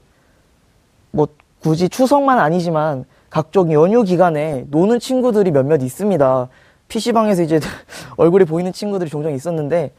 뭐 굳이 추석만 아니지만 각종 연휴 기간에 노는 친구들이 몇몇 있습니다. PC방에서 이제 얼굴이 보이는 친구들이 종종 있었는데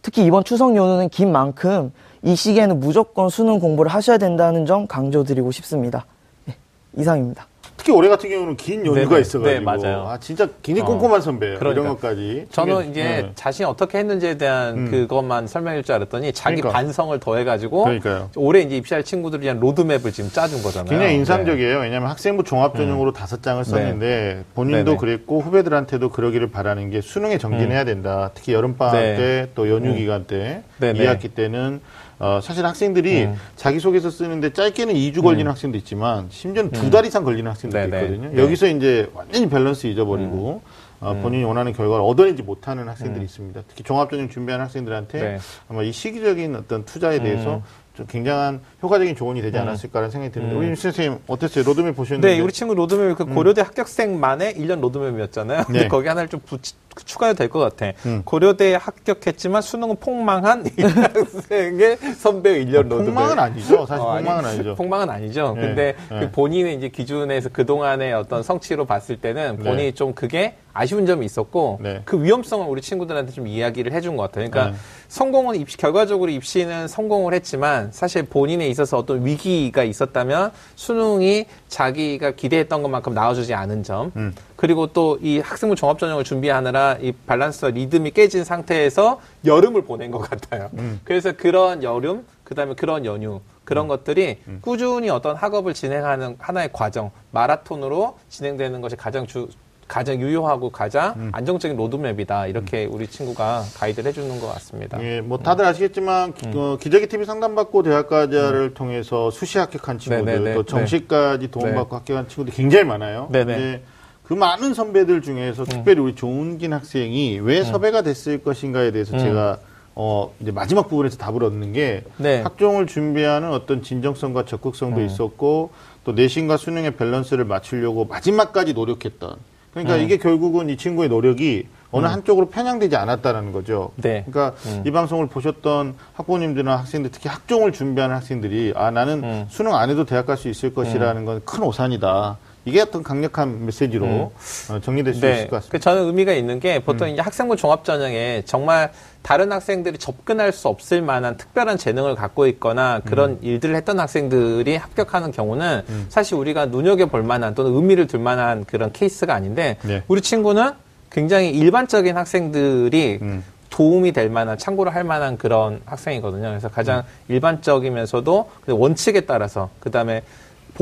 특히 이번 추석 연휴는 긴 만큼 이 시기에는 무조건 수능 공부를 하셔야 된다는 점 강조드리고 싶습니다. 네, 이상입니다. 특히 올해 같은 경우는 긴 연휴가 네네. 있어가지고 네, 맞아요. 아 진짜 굉장히 어, 꼼꼼한 선배예요. 그러니까. 이런 것까지. 저는 되게- 이제 네. 자신이 어떻게 했는지에 대한 음. 그것만 설명할 줄 알았더니 자기 그러니까. 반성을 더해가지고 그러니까요. 올해 이제 입시할 친구들을 위한 로드맵을 지금 짜준 거잖아요. 굉장히 네. 인상적이에요. 왜냐하면 학생부 종합 전형으로 다섯 장을 썼는데 본인도 음. 네네. 그랬고 후배들한테도 그러기를 바라는 게 수능에 정진해야 된다. 특히 여름방학 네. 때또 연휴 음. 기간 때 네네. 2학기 때는 어, 사실 학생들이 음. 자기소개서 쓰는데 짧게는 2주 걸리는 학생도 있지만 심지어는 두 달 이상 걸리는 학생도 네네. 있거든요. 네. 여기서 이제 완전히 밸런스 잊어버리고 어, 본인이 원하는 결과를 얻어내지 못하는 학생들이 있습니다. 특히 종합전형 준비하는 학생들한테 네. 아마 이 시기적인 어떤 투자에 대해서 좀 굉장한 효과적인 조언이 되지 않았을까라는 생각이 드는데 우리 임 선생님 어땠어요? 로드맵 보셨는데 네, 우리 친구 로드맵 그 고려대 합격생만의 1년 로드맵이었잖아요. 근데 네. 거기 하나를 좀 붙- 추가해도 될 것 같아. 음. 고려대에 합격했지만 수능은 폭망한 이 학생의 선배의 1년 로드맵. 폭망은 아니죠. 사실 어, 아니, 폭망은 아니 죠. 폭망은 아니죠. 네, 근데 네. 그 본인의 이제 기준에서 그동안의 어떤 성취로 봤을 때는 본인이 네. 좀 그게 아쉬운 점이 있었고 네. 그 위험성을 우리 친구들한테 좀 이야기를 해준 것 같아요. 그러니까 네. 성공은 입시 결과적으로 입시는 성공을 했지만 사실 본인에 있어서 어떤 위기가 있었다면 수능이 자기가 기대했던 것만큼 나와주지 않은 점 음. 그리고 또 이 학생부 종합 전형을 준비하느라 이 밸런스와 리듬이 깨진 상태에서 여름을 보낸 것 같아요. 음. 그래서 그런 여름, 그 다음에 그런 연휴, 그런 것들이 꾸준히 어떤 학업을 진행하는 하나의 과정, 마라톤으로 진행되는 것이 가장 주, 가장 유효하고 가장 음. 안정적인 로드맵이다. 이렇게 우리 친구가 가이드를 해주는 것 같습니다. 예, 뭐 다들 아시겠지만 기- 어, 기저귀 TV 상담받고 대학가자를 통해서 수시 합격한 친구들 네네네. 또 정시까지 네. 도움받고 합격한 친구들이 굉장히 많아요. 네네. 그 많은 선배들 중에서 특별히 우리 조은긴 학생이 왜 섭외가 됐을 것인가에 대해서 제가 어 이제 마지막 부분에서 답을 얻는 게 네. 학종을 준비하는 어떤 진정성과 적극성도 있었고 또 내신과 수능의 밸런스를 맞추려고 마지막까지 노력했던 그러니까 이게 결국은 이 친구의 노력이 어느 한쪽으로 편향되지 않았다는 거죠. 네. 그러니까 이 방송을 보셨던 학부모님들이나 학생들, 특히 학종을 준비하는 학생들이 아 나는 음. 수능 안 해도 대학 갈 수 있을 것이라는 건 큰 오산이다. 이게 어떤 강력한 메시지로 어, 정리될 수 있을 것 같습니다. 음. 그 저는 의미가 있는 게 보통 음. 이제 학생부 종합 전형에 정말 다른 학생들이 접근할 수 없을 만한 특별한 재능을 갖고 있거나 그런 음. 일들을 했던 학생들이 합격하는 경우는 사실 우리가 눈여겨 볼 만한 또는 의미를 둘 만한 그런 케이스가 아닌데 네. 우리 친구는 굉장히 일반적인 학생들이 음. 도움이 될 만한 참고를 할 만한 그런 학생이거든요. 그래서 가장 일반적이면서도 그 원칙에 따라서 그 다음에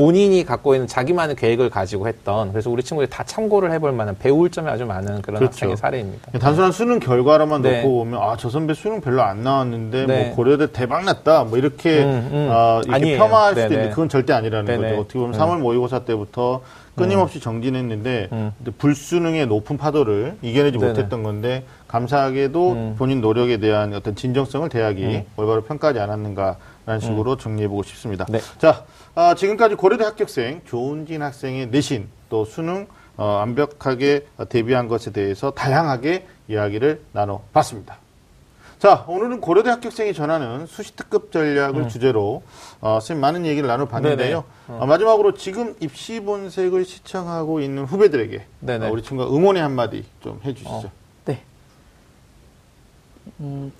본인이 갖고 있는 자기만의 계획을 가지고 했던 그래서 우리 친구들이 다 참고를 해볼 만한 배울 점이 아주 많은 그런 그렇죠. 학생의 사례입니다. 단순한 수능 결과로만 네. 놓고 보면 아 저 선배 수능 별로 안 나왔는데 네. 뭐 고려대 대박 났다 뭐 이렇게 음, 음. 아, 이렇게 아니에요. 폄하할 수도 네네. 있는데 그건 절대 아니라는 네네. 거죠. 어떻게 보면 음. 3월 모의고사 때부터 끊임없이 정진했는데 불수능의 높은 파도를 이겨내지 네네. 못했던 건데 감사하게도 본인 노력에 대한 어떤 진정성을 대학이 올바로 평가하지 않았는가라는 식으로 정리해보고 싶습니다. 네. 자, 아, 지금까지 고려대 합격생 조은진 학생의 내신 또 수능 어, 완벽하게 대비한 것에 대해서 다양하게 이야기를 나눠봤습니다. 자, 오늘은 고려대 합격생이 전하는 수시특급 전략을 주제로 어, 선생님 많은 얘기를 나눠봤는데요. 네네. 어, 마지막으로 지금 입시 본색을 시청하고 있는 후배들에게. 어, 우리 친구가 응원의 한마디 좀 해주시죠. 네. 음,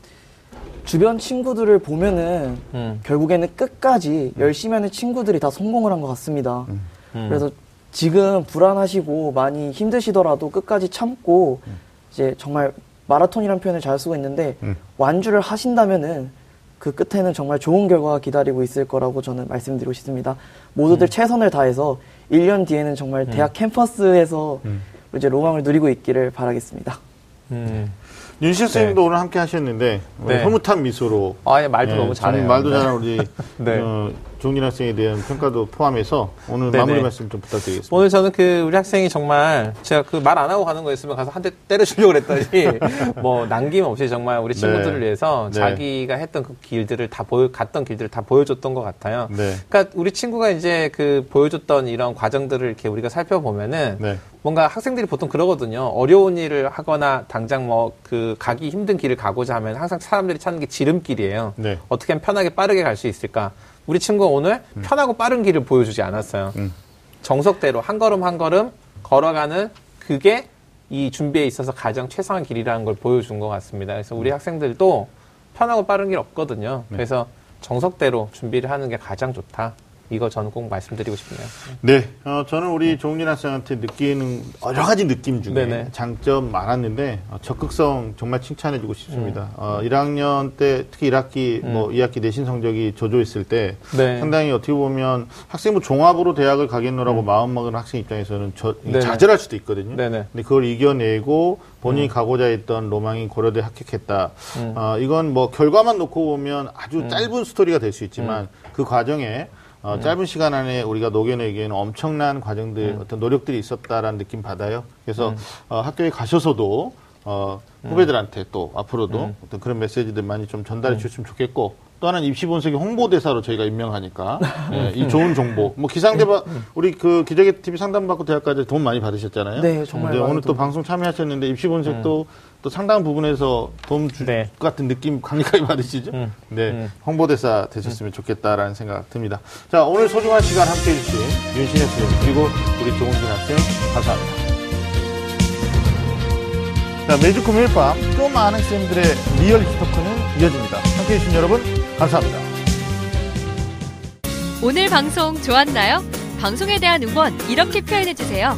주변 친구들을 보면은 음. 결국에는 끝까지 열심히 하는 친구들이 다 성공을 한 것 같습니다. 음. 그래서 지금 불안하시고 많이 힘드시더라도 끝까지 참고 이제 정말 마라톤이라는 표현을 잘 쓰고 있는데 음. 완주를 하신다면은 그 끝에는 정말 좋은 결과가 기다리고 있을 거라고 저는 말씀드리고 싶습니다. 모두들 최선을 다해서 1년 뒤에는 정말 대학 캠퍼스에서 이제 로망을 누리고 있기를 바라겠습니다. 음. 윤시 선생님도 오늘 함께 하셨는데 어, 네. 흐뭇한 미소로 아, 예, 말도 예, 너무 참 잘해요. 말도 네. 잘하는 우리 네. 어, 종진 학생에 대한 평가도 포함해서 오늘 네네. 마무리 말씀 좀 부탁드리겠습니다. 오늘 저는 그 우리 학생이 정말 제가 그 말 안 하고 가는 거였으면 가서 한 대 때려주려고 그랬더니 뭐 남김없이 정말 우리 친구들을 네. 위해서 네. 자기가 했던 그 길들을 다 보여 갔던 길들을 다 보여줬던 것 같아요. 네. 그러니까 우리 친구가 이제 그 보여줬던 이런 과정들을 이렇게 우리가 살펴보면은 네. 뭔가 학생들이 보통 그러거든요. 어려운 일을 하거나 당장 뭐 그 가기 힘든 길을 가고자 하면 항상 사람들이 찾는 게 지름길이에요. 네. 어떻게 하면 편하게 빠르게 갈 수 있을까? 우리 친구가 오늘 편하고 빠른 길을 보여주지 않았어요. 음. 정석대로 한 걸음 한 걸음 걸어가는 그게 이 준비에 있어서 가장 최상의 길이라는 걸 보여준 것 같습니다. 그래서 우리 학생들도 편하고 빠른 길 없거든요. 그래서 정석대로 준비를 하는 게 가장 좋다. 이거 저는 꼭 말씀드리고 싶네요. 네, 어, 저는 우리 종진 학생한테 느끼는 여러 가지 느낌 중에 네네. 장점 많았는데 어, 적극성 정말 칭찬해주고 싶습니다. 어, 1학년 때 특히 1학기 뭐 2학기 내신 성적이 저조했을 때 네. 상당히 어떻게 보면 학생부 종합으로 대학을 가겠노라고 마음먹은 학생 입장에서는 저. 좌절할 수도 있거든요. 네네. 근데 그걸 이겨내고 본인이 가고자 했던 로망인 고려대 합격했다. 어, 이건 뭐 결과만 놓고 보면 아주 짧은 스토리가 될 수 있지만 그 과정에 어, 짧은 시간 안에 우리가 녹여내기에는 엄청난 과정들, 어떤 노력들이 있었다라는 느낌 받아요. 그래서 어, 학교에 가셔서도 어, 후배들한테 또 앞으로도 어떤 그런 메시지들 많이 좀 전달해 주셨으면 좋겠고 또 하나는 입시본색의 홍보대사로 저희가 임명하니까. 예, 이 좋은 정보. 뭐 기상대박 우리 그 기자계 TV 상담받고 대학까지 돈 많이 받으셨잖아요. 네, 정말 오늘 또돈 방송 참여하셨는데 입시본색도 또 상당한 부분에서 도움 줄 네. 것 같은 느낌 강력하게 받으시죠? 음. 네, 음. 홍보대사 되셨으면 좋겠다라는 생각 듭니다. 자, 오늘 소중한 시간 함께 해주신 윤신혜 선생님 그리고 우리 조은진 학생 감사합니다. 자, 매주 금요일 밤 좀 아는 쌤들의 리얼 입시 토크는 이어집니다. 함께 해주신 여러분 감사합니다. 오늘 방송 좋았나요? 방송에 대한 응원 이렇게 표현해주세요.